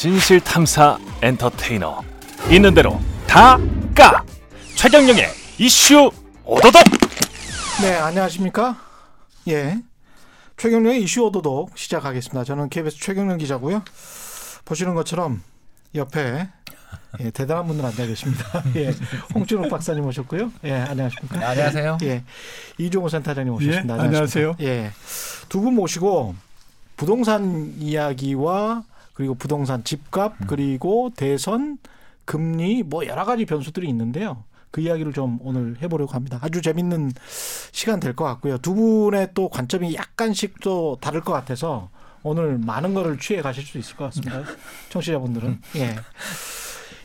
진실 탐사 엔터테이너 있는 대로 다 까 최경영의 이슈 오도독 네, 안녕하십니까? 예. 최경련의 이슈 오도독 시작하겠습니다. 저는 KBS 최경련 기자고요. 보시는 것처럼 옆에 예, 대단한 분들 앉아 계십니다. 예. 홍준욱 박사님 오셨고요. 예, 안녕하십니까? 네, 안녕하세요. 예. 이종호 센터장님 오셨습니다. 예, 안녕하세요. 예. 두 분 모시고 부동산 이야기와 그리고 부동산 집값 음. 그리고 대선 금리 뭐 여러 가지 변수들이 있는데요. 그 이야기를 좀 오늘 해보려고 합니다. 아주 재밌는 시간 될 것 같고요. 두 분의 또 관점이 약간씩 또 다를 것 같아서 오늘 많은 거를 취해 가실 수 있을 것 같습니다. 청취자분들은. 예.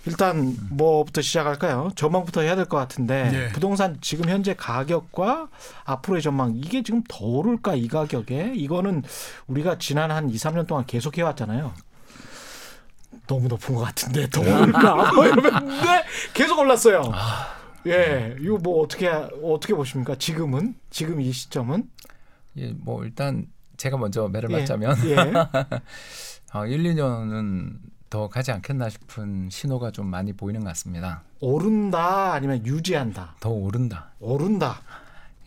일단 뭐부터 시작할까요? 전망부터 해야 될 것 같은데 네. 부동산 지금 현재 가격과 앞으로의 전망 이게 지금 더 오를까 이 가격에 이거는 우리가 지난 한 2, 3년 동안 계속 해 왔잖아요. 너무 높은 것 같은데 더 오를까 뭐 이러는데 계속 올랐어요. 예, 이거 뭐 어떻게 어떻게 보십니까? 지금은 지금 이 시점은 예, 뭐 일단 제가 먼저 매를 예, 맞자면 예. 어, 1, 2년은 더 가지 않겠나 싶은 신호가 좀 많이 보이는 것 같습니다. 오른다 아니면 유지한다. 더 오른다. 오른다.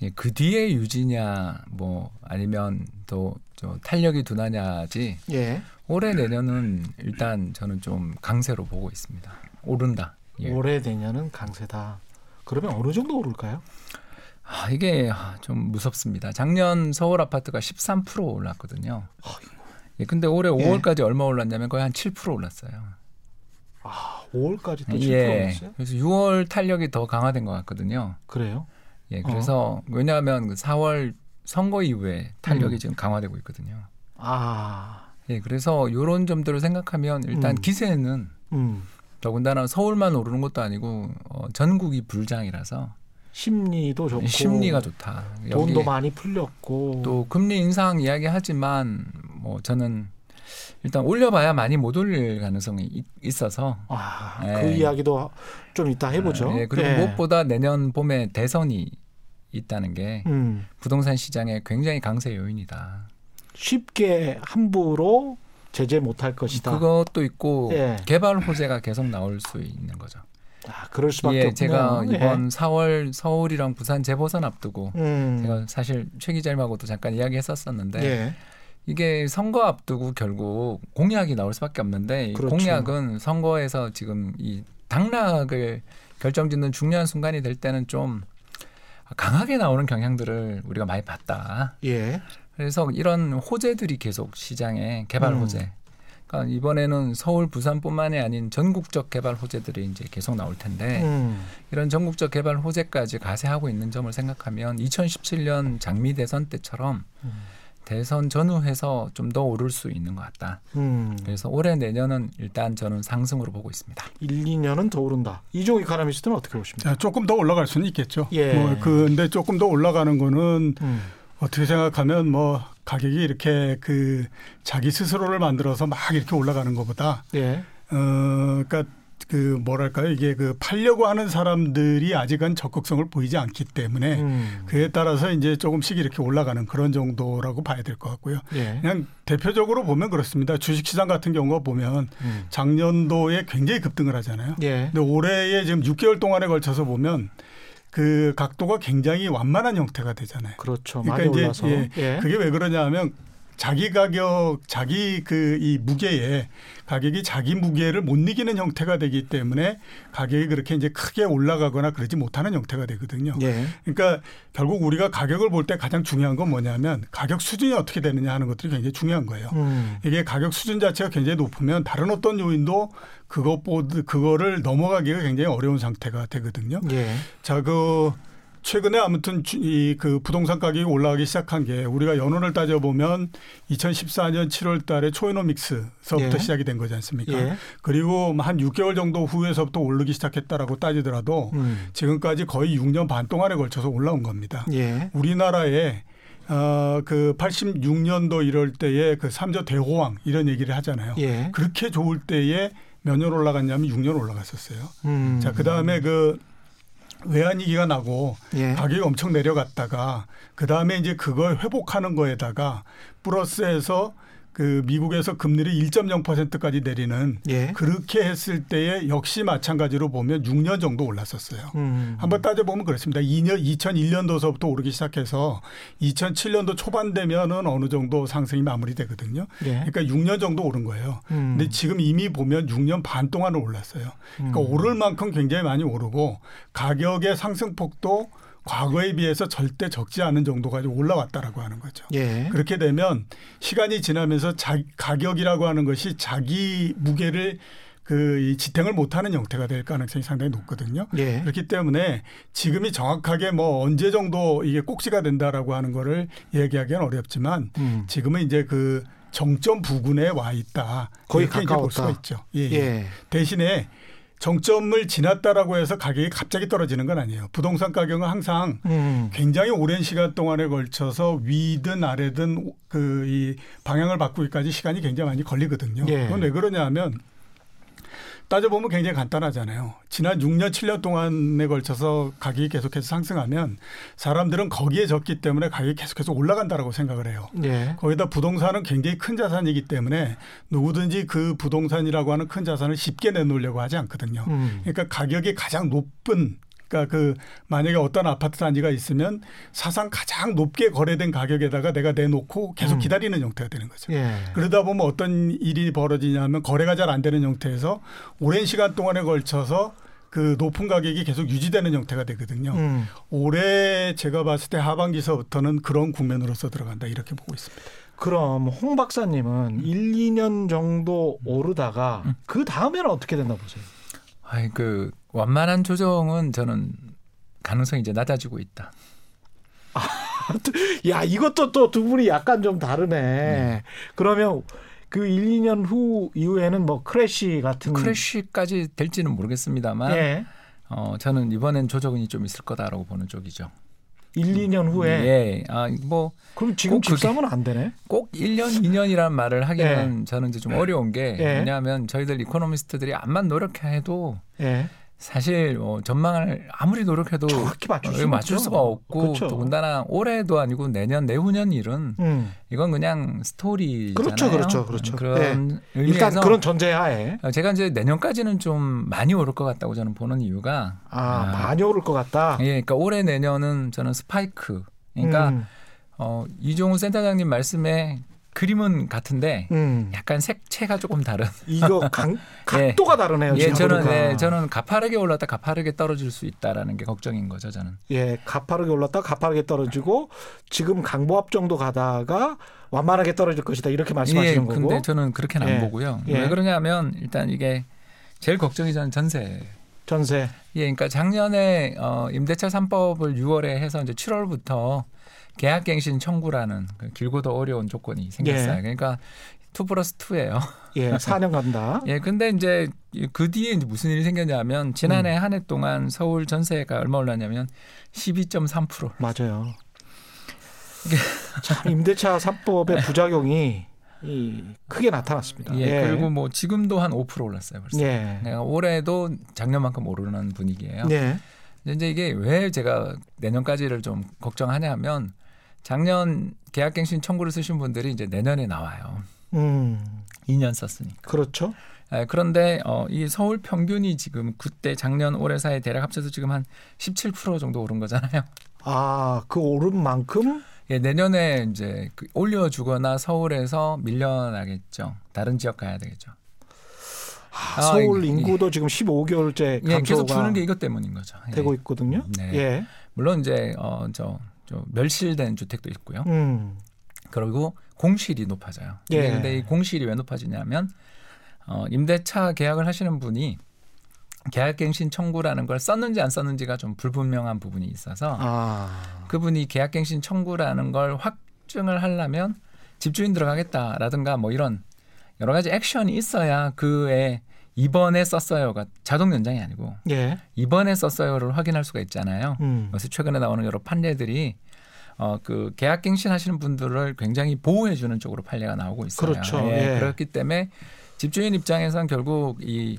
예, 그 뒤에 유지냐 뭐 아니면 또저 탄력이 둔하냐지 예. 올해 내년은 일단 저는 좀 강세로 보고 있습니다. 오른다. 예. 올해 내년은 강세다. 그러면 어느 정도 오를까요? 아, 이게 아, 좀 무섭습니다. 작년 서울 아파트가 13% 올랐거든요. 예, 근데 올해 5월까지 얼마 올랐냐면 거의 한 7% 올랐어요. 아, 5월까지 또 7% 예. 올랐어요? 그래서 6월 탄력이 더 강화된 것 같거든요. 그래요? 예. 그래서 왜냐하면 그 4월 선거 이후에 탄력이 음. 지금 강화되고 있거든요. 아, 예. 그래서 이런 점들을 생각하면 일단 음. 기세는 음. 더군다나 서울만 오르는 것도 아니고 어, 전국이 불장이라서 심리도 좋고 심리가 좋다. 돈도 많이 풀렸고 또 금리 인상 이야기하지만 뭐 저는 일단 올려봐야 많이 못 올릴 가능성이 있- 있어서 아, 예. 그 이야기도 좀 이따 해보죠. 예, 그리고 예. 무엇보다 내년 봄에 대선이 있다는 게 음, 부동산 시장의 굉장히 강세 요인이다. 쉽게 함부로 제재 못할 것이다. 그것도 있고 예. 개발 호재가 계속 나올 수 있는 거죠. 아, 그럴 수밖에 예, 없네요. 제가 예. 이번 4월 서울이랑 부산 재보선 앞두고 음, 제가 사실 최 기자님하고도 잠깐 이야기했었었는데 예. 이게 선거 앞두고 결국 공약이 나올 수밖에 없는데 이 그렇죠. 공약은 선거에서 지금 이 당락을 결정짓는 중요한 순간이 될 때는 좀 강하게 나오는 경향들을 우리가 많이 봤다. 예. 그래서 이런 호재들이 계속 시장에 개발 음. 호재. 그러니까 이번에는 서울, 부산뿐만이 아닌 전국적 개발 호재들이 이제 계속 나올 텐데 음, 이런 전국적 개발 호재까지 가세하고 있는 점을 생각하면 2017년 장미 대선 때처럼 음. 대선 전후해서 좀 더 오를 수 있는 것 같다. 음. 그래서 올해 내년은 일단 저는 상승으로 보고 있습니다. 1, 2년은 더 오른다. 이종희 이카노미스트는 어떻게 보십니까? 자, 조금 더 올라갈 수는 있겠죠. 예. 뭐 근데 조금 더 올라가는 거는 음, 어떻게 생각하면 뭐 가격이 이렇게 그 자기 스스로를 만들어서 막 이렇게 올라가는 것보다 예. 어 그러니까 그 뭐랄까요 이게 그 팔려고 하는 사람들이 아직은 적극성을 보이지 않기 때문에 음, 그에 따라서 이제 조금씩 이렇게 올라가는 그런 정도라고 봐야 될 것 같고요. 예. 그냥 대표적으로 보면 그렇습니다. 주식시장 같은 경우가 보면 음, 작년도에 굉장히 급등을 하잖아요. 예. 근데 올해에 지금 6개월 동안에 걸쳐서 보면 그 각도가 굉장히 완만한 형태가 되잖아요. 그렇죠. 그러니까 이제. 예, 예. 그게 왜 그러냐 하면 자기 가격, 자기 그 이 무게에 가격이 자기 무게를 못 이기는 형태가 되기 때문에 가격이 그렇게 이제 크게 올라가거나 그러지 못하는 형태가 되거든요. 예. 그러니까 결국 우리가 가격을 볼 때 가장 중요한 건 뭐냐면 가격 수준이 어떻게 되느냐 하는 것들이 굉장히 중요한 거예요. 음, 이게 가격 수준 자체가 굉장히 높으면 다른 어떤 요인도 그것보다 그거를 넘어가기가 굉장히 어려운 상태가 되거든요. 예. 자, 그 최근에 아무튼 이 그 부동산 가격이 올라가기 시작한 게 우리가 연원을 따져 보면 2014년 7월 달에 초이노믹스서부터 예. 시작이 된 거지 않습니까? 예. 그리고 한 6개월 정도 후에서부터 오르기 시작했다라고 따지더라도 음, 지금까지 거의 6년 반 동안에 걸쳐서 올라온 겁니다. 예. 우리나라에 어, 그 86년도 이럴 때에 그 삼저 대호황 이런 얘기를 하잖아요. 예. 그렇게 좋을 때에 몇 년 올라갔냐면 6년 올라갔었어요. 음. 자, 그다음에 그 외환 위기가 나고 예. 가격이 엄청 내려갔다가 그 다음에 이제 그걸 회복하는 거에다가 플러스해서 그 미국에서 금리를 1.0%까지 내리는 예. 그렇게 했을 때에 역시 마찬가지로 보면 6년 정도 올랐었어요. 음. 한번 따져보면 그렇습니다. 2년, 2001년도서부터 오르기 시작해서 2007년도 초반 되면은 어느 정도 상승이 마무리되거든요. 예. 그러니까 6년 정도 오른 거예요. 음. 근데 지금 이미 보면 6년 반 동안 올랐어요. 그러니까 음. 오를 만큼 굉장히 많이 오르고 가격의 상승폭도 과거에 비해서 절대 적지 않은 정도까지 올라왔다라고 하는 거죠. 예. 그렇게 되면 시간이 지나면서 자, 가격이라고 하는 것이 자기 무게를 그이 지탱을 못하는 형태가 될 가능성이 상당히 높거든요. 예. 그렇기 때문에 지금이 정확하게 뭐 언제 정도 이게 꼭지가 된다라고 하는 거를 얘기하기는 어렵지만 음. 지금은 이제 그 정점 부근에 와 있다. 거의 이제 볼 수가 가까웠다. 있죠. 예, 예. 예. 대신에 정점을 지났다라고 해서 가격이 갑자기 떨어지는 건 아니에요. 부동산 가격은 항상 음. 굉장히 오랜 시간 동안에 걸쳐서 위든 아래든 그 이 방향을 바꾸기까지 시간이 굉장히 많이 걸리거든요. 예. 그건 왜 그러냐면 따져보면 굉장히 간단하잖아요. 지난 6년, 7년 동안에 걸쳐서 가격이 계속해서 상승하면 사람들은 거기에 졌기 때문에 가격이 계속해서 올라간다라고 생각을 해요. 예. 거기다 부동산은 굉장히 큰 자산이기 때문에 누구든지 그 부동산이라고 하는 큰 자산을 쉽게 내놓으려고 하지 않거든요. 음. 그러니까 가격이 가장 높은 그러니까 그 만약에 어떤 아파트 단지가 있으면 사상 가장 높게 거래된 가격에다가 내가 내놓고 계속 음. 기다리는 형태가 되는 거죠. 예. 그러다 보면 어떤 일이 벌어지냐면 거래가 잘 안 되는 형태에서 오랜 시간 동안에 걸쳐서 그 높은 가격이 계속 유지되는 형태가 되거든요. 음. 올해 제가 봤을 때 하반기서부터는 그런 국면으로서 들어간다 이렇게 보고 있습니다. 그럼 홍 박사님은 1, 2년 정도 오르다가 음. 그 다음에는 어떻게 된다 보세요? 아이 그 완만한 조정은 저는 가능성이 이제 낮아지고 있다. 야, 이것도 또 두 분이 약간 좀 다르네. 그러면 그 1, 2년 후 이후에는 뭐 crash 같은 crash까지 될지는 모르겠습니다만 예. 어, 저는 이번엔 조정이 좀 있을 거다라고 보는 쪽이죠. 1, 2년 후에 예. 아, 뭐 그럼 지금 집사면 안 되네. 꼭 1년, 2년이라는 말을 하기는 저는 이제 좀 어려운 게 예. 왜냐하면 저희들 이코노미스트들이 암만 노력해도 예. 사실 어, 전망을 아무리 노력해도 정확히 맞출 어, 수가 맞출. 수가 없고 그렇죠. 더군다나 올해도 아니고 내년, 내후년 일은 음. 이건 그냥 스토리잖아요. 그렇죠, 그렇죠, 그렇죠. 그런 의미에서 일단 그런 전제하에 어, 제가 이제 내년까지는 좀 많이 오를 것 같다고 저는 보는 이유가 아, 많이 오를 것 같다. 예, 그러니까 올해 내년은 저는 스파이크. 그러니까 음. 어, 이종우 센터장님 말씀에 그림은 같은데 음. 약간 색채가 조금 다른. 이거 강, 각도가 다르네요. 예, 저는. 예, 저는 가파르게 올랐다 가파르게 떨어질 수 있다라는 게 걱정인 거죠, 저는. 예, 가파르게 올랐다 가파르게 떨어지고 지금 강보합 정도 가다가 완만하게 떨어질 것이다 이렇게 말씀하시는 예, 거고. 근데 저는 그렇게는 예. 안 보고요. 예. 왜 그러냐면 일단 이게 제일 걱정이 저는 전세. 전세. 예, 그러니까 작년에 어, 임대차 3법을 6월에 해서 이제 7월부터 계약갱신 청구라는 그 길고도 어려운 조건이 생겼어요. 예. 그러니까 2 플러스 2예요. 예, 4년 간다. 예, 근데 이제 그 뒤에 이제 무슨 일이 생겼냐면 음. 지난해 한해 동안 서울 전세가 얼마 올랐냐면 12.3%. 맞아요. 참 임대차 3법의 부작용이 이 크게 나타났습니다. 예, 그리고 뭐 지금도 한 5% 올랐어요, 벌써. 예. 내가 올해도 작년만큼 오르는 분위기예요. 예. 이제 이게 왜 제가 내년까지를 좀 걱정하냐면 작년 계약갱신 청구를 쓰신 분들이 이제 내년에 나와요. 음. 2년 썼으니까. 그렇죠. 예, 그런데 어, 이 서울 평균이 지금 그때 작년 올해 사이 대략 합쳐서 지금 한 17% 정도 오른 거잖아요. 아, 그 오른 만큼 예, 내년에 이제 그 올려주거나 서울에서 밀려나겠죠. 다른 지역 가야 되겠죠. 아, 아, 서울 이게- 인구도 지금 15개월째 예, 계속 감소가 주는 게 이것 때문인 거죠. 예. 되고 있거든요. 네. 예. 물론 이제 어, 저, 저 멸실된 주택도 있고요. 음. 그리고 공실이 높아져요. 예. 근데 이 공실이 왜 높아지냐면 어, 임대차 계약을 하시는 분이 계약갱신 청구라는 걸 썼는지 안 썼는지가 좀 불분명한 부분이 있어서 아. 그분이 계약갱신 청구라는 걸 확증을 하려면 집주인 들어가겠다라든가 뭐 이런 여러 가지 액션이 있어야 그에 이번에 썼어요가 자동 연장이 아니고 예. 이번에 썼어요를 확인할 수가 있잖아요. 음. 그래서 최근에 나오는 여러 판례들이 어 그 계약갱신 하시는 분들을 굉장히 보호해 주는 쪽으로 판례가 나오고 있어요. 그렇죠. 예. 그렇기 때문에 집주인 입장에서는 결국 이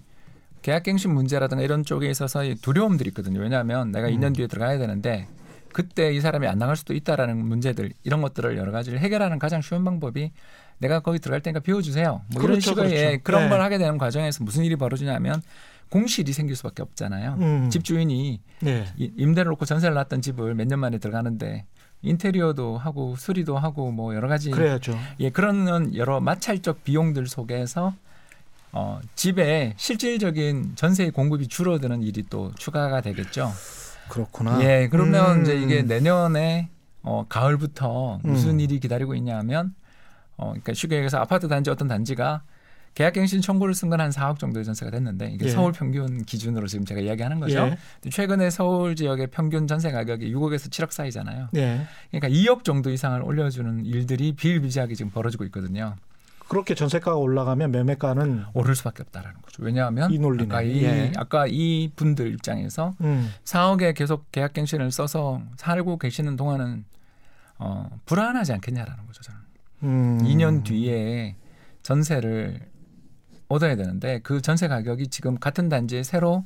계약갱신 문제라든가 이런 쪽에 있어서 이 두려움들이 있거든요. 왜냐하면 내가 음. 2년 뒤에 들어가야 되는데 그때 이 사람이 안 나갈 수도 있다라는 문제들 이런 것들을 여러 가지를 해결하는 가장 쉬운 방법이 내가 거기 들어갈 테니까 비워주세요. 뭐 이런 그렇죠, 식의 그렇죠. 그런 네. 걸 하게 되는 과정에서 무슨 일이 벌어지냐면 공실이 생길 수밖에 없잖아요. 음. 집주인이 네. 이- 임대를 놓고 전세를 놨던 집을 몇 년 만에 들어가는데 인테리어도 하고 수리도 하고 뭐 여러 가지 그래야죠. 예 그런 여러 마찰적 비용들 속에서 어 집에 실질적인 전세 공급이 줄어드는 일이 또 추가가 되겠죠. 그렇구나. 예 그러면 음. 이제 이게 내년에 어 가을부터 무슨 음. 일이 기다리고 있냐면 어 그러니까 쉽게 얘기해서 아파트 단지 어떤 단지가 계약갱신 청구를 쓴 건 한 4억 정도의 전세가 됐는데 이게 예. 서울 평균 기준으로 지금 제가 이야기하는 거죠. 예. 최근에 서울 지역의 평균 전세 가격이 6억에서 7억 사이잖아요. 예. 그러니까 2억 정도 이상을 올려주는 일들이 비일비재하게 지금 벌어지고 있거든요. 그렇게 전세가가 올라가면 매매가는 오를 수밖에 없다라는 거죠. 왜냐하면 이 논리네. 아까 이 예. 아까 이 분들 입장에서 음. 4억에 계속 계약갱신을 써서 살고 계시는 동안은 어, 불안하지 않겠냐라는 거죠. 저는 음. 2년 뒤에 전세를 얻어야 되는데 그 전세 가격이 지금 같은 단지에 새로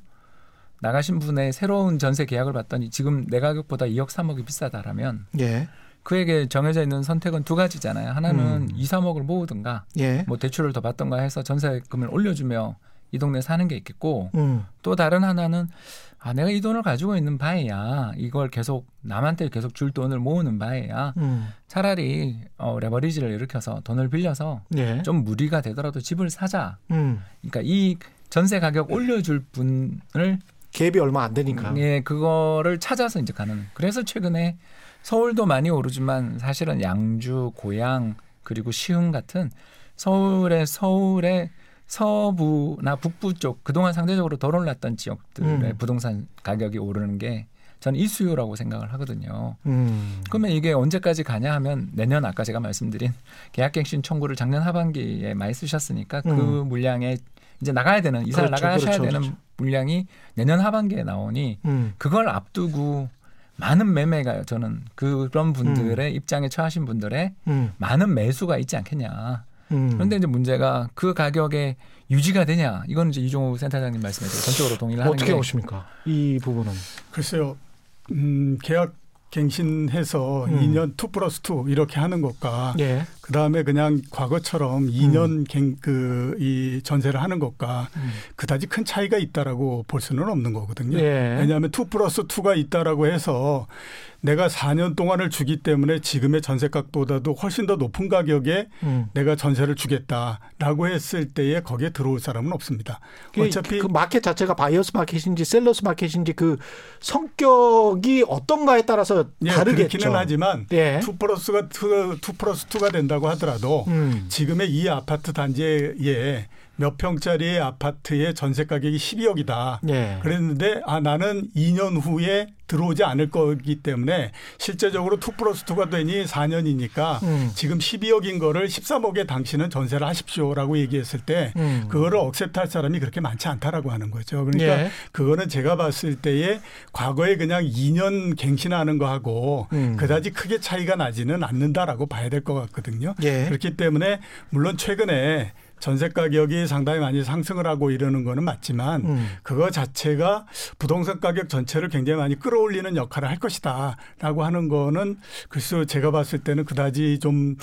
나가신 분의 새로운 전세 계약을 받더니 지금 내 가격보다 2억 3억이 비싸다라면 예. 그에게 정해져 있는 선택은 두 가지잖아요. 하나는 음. 2, 3억을 모으든가 예. 뭐 대출을 더 받던가 해서 전세금을 올려주며 이 동네 사는 게 있겠고 음. 또 다른 하나는 아 내가 이 돈을 가지고 있는 바에야 이걸 계속 남한테 계속 줄 돈을 모으는 바에야 음. 차라리 어, 레버리지를 일으켜서 돈을 빌려서 예. 좀 무리가 되더라도 집을 사자. 음. 그러니까 이 전세 가격 올려줄 분을 갭이 얼마 안 되니까. 예 그거를 찾아서 이제 가는. 그래서 최근에 서울도 많이 오르지만 사실은 양주, 고양 그리고 시흥 같은 서울의 서울의 서부나 북부 쪽 그동안 상대적으로 덜 올랐던 지역들의 음. 부동산 가격이 오르는 게 저는 이 수요라고 생각을 하거든요. 음. 그러면 이게 언제까지 가냐 하면 내년 아까 제가 말씀드린 계약갱신 청구를 작년 하반기에 많이 쓰셨으니까 그 음. 물량에 이제 나가야 되는 이사를 그렇죠, 나가셔야 그렇죠, 되는 그렇죠. 물량이 내년 하반기에 나오니 음. 그걸 앞두고 많은 매매가 저는 그런 분들의 입장에 처하신 분들의 음. 많은 매수가 있지 않겠냐. 음. 그런데 이제 문제가 그 가격에 유지가 되냐. 이건 이제 이종우 센터장님 말씀에 전적으로 동의를 하는 어떻게 게 보십니까? 이 부분은. 글쎄요. 음, 계약 갱신해서 음. 2년 2 플러스 2 이렇게 하는 것과 예. 그 다음에 그냥 과거처럼 2년 갱, 그, 이 전세를 하는 것과 음. 그다지 큰 차이가 있다라고 볼 수는 없는 거거든요. 예. 왜냐하면 2 플러스 2가 있다라고 해서 내가 4년 동안을 주기 때문에 지금의 전세값보다도 훨씬 더 높은 가격에 음. 내가 전세를 주겠다라고 했을 때에 거기에 들어올 사람은 없습니다. 그, 어차피 그 마켓 자체가 buyer's market인지 seller's market인지 그 성격이 어떤가에 따라서 예, 다르겠죠. 그렇기는 하지만 예. 2 플러스가 2, 2 플러스 2가 된다고 하더라도 음. 지금의 이 아파트 단지에 몇 평짜리의 아파트의 전세 가격이 12억이다. 예. 그랬는데 아 나는 2년 후에 들어오지 않을 거기 때문에 실제적으로 2 플러스 2가 되니 4년이니까 음. 지금 12억인 거를 13억에 당신은 전세를 하십시오라고 얘기했을 때 음. 그거를 억셉트할 사람이 그렇게 많지 않다라고 하는 거죠. 그러니까 예. 그거는 제가 봤을 때에 과거에 그냥 2년 갱신하는 거하고 음. 그다지 크게 차이가 나지는 않는다라고 봐야 될 것 같거든요. 예. 그렇기 때문에 물론 최근에 전세 가격이 상당히 많이 상승을 하고 이러는 거는 맞지만 음. 그거 자체가 부동산 가격 전체를 굉장히 많이 끌어올리는 역할을 할 것이다라고 하는 거는 글쎄 제가 봤을 때는 그다지 좀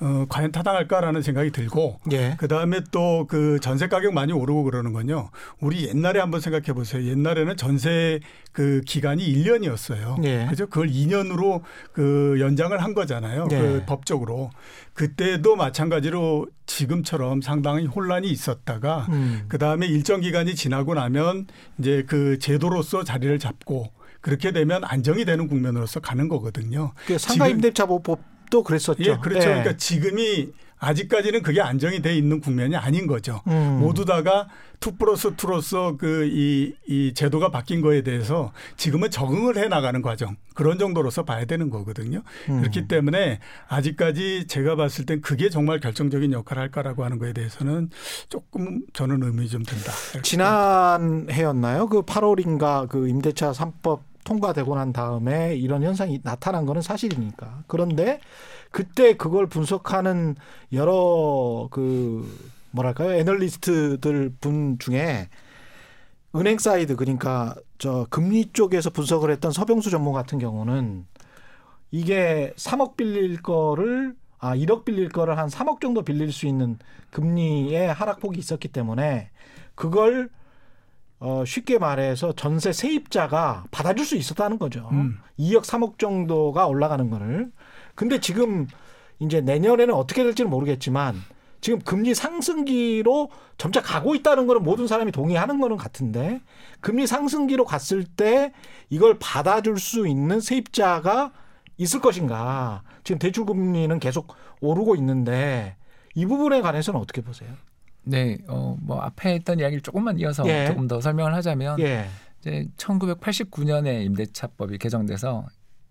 어, 과연 타당할까라는 생각이 들고 예. 그 다음에 또 그 전세 가격 많이 오르고 그러는 건요. 우리 옛날에 한번 생각해 보세요. 옛날에는 전세 그 기간이 1년이었어요. 예. 그죠? 그걸 2년으로 그 연장을 한 거잖아요. 예. 그 법적으로. 그때도 마찬가지로 지금처럼 상당히 혼란이 있었다가 음. 그 다음에 일정 기간이 지나고 나면 이제 그 제도로서 자리를 잡고 그렇게 되면 안정이 되는 국면으로서 가는 거거든요. 그 상가 지금- 임대차 보호법도 그랬었죠. 예, 그렇죠. 예. 그러니까 지금이 아직까지는 그게 안정이 돼 있는 국면이 아닌 거죠. 음. 모두 다가 two plus two로서 그이 이 제도가 바뀐 거에 대해서 지금은 적응을 해 나가는 과정 그런 정도로서 봐야 되는 거거든요. 음. 그렇기 때문에 아직까지 제가 봤을 땐 그게 정말 결정적인 역할을 할까라고 하는 거에 대해서는 조금 저는 의문이 좀 든다. 지난 해였나요? 그 8월인가 그 임대차 3법 통과되고 난 다음에 이런 현상이 나타난 거는 사실이니까. 그런데 그때 그걸 분석하는 여러 그 뭐랄까요? 애널리스트들 분 중에 은행 사이드 그러니까 저 금리 쪽에서 분석을 했던 서영수 전무 같은 경우는 이게 3억 빌릴 거를 아 1억 빌릴 거를 한 3억 정도 빌릴 수 있는 금리의 하락폭이 있었기 때문에 그걸 어 쉽게 말해서 전세 세입자가 받아줄 수 있었다는 거죠. 음. 2억 3억 정도가 올라가는 거를. 근데 지금 이제 내년에는 어떻게 될지는 모르겠지만 지금 금리 상승기로 점차 가고 있다는 거는 모든 사람이 동의하는 거는 같은데 금리 상승기로 갔을 때 이걸 받아줄 수 있는 세입자가 있을 것인가. 지금 대출 금리는 계속 오르고 있는데 이 부분에 관해서는 어떻게 보세요? 네, 어, 뭐 앞에 했던 이야기를 조금만 이어서 예. 조금 더 설명을 하자면 예. 이제 1989년에 임대차법이 개정돼서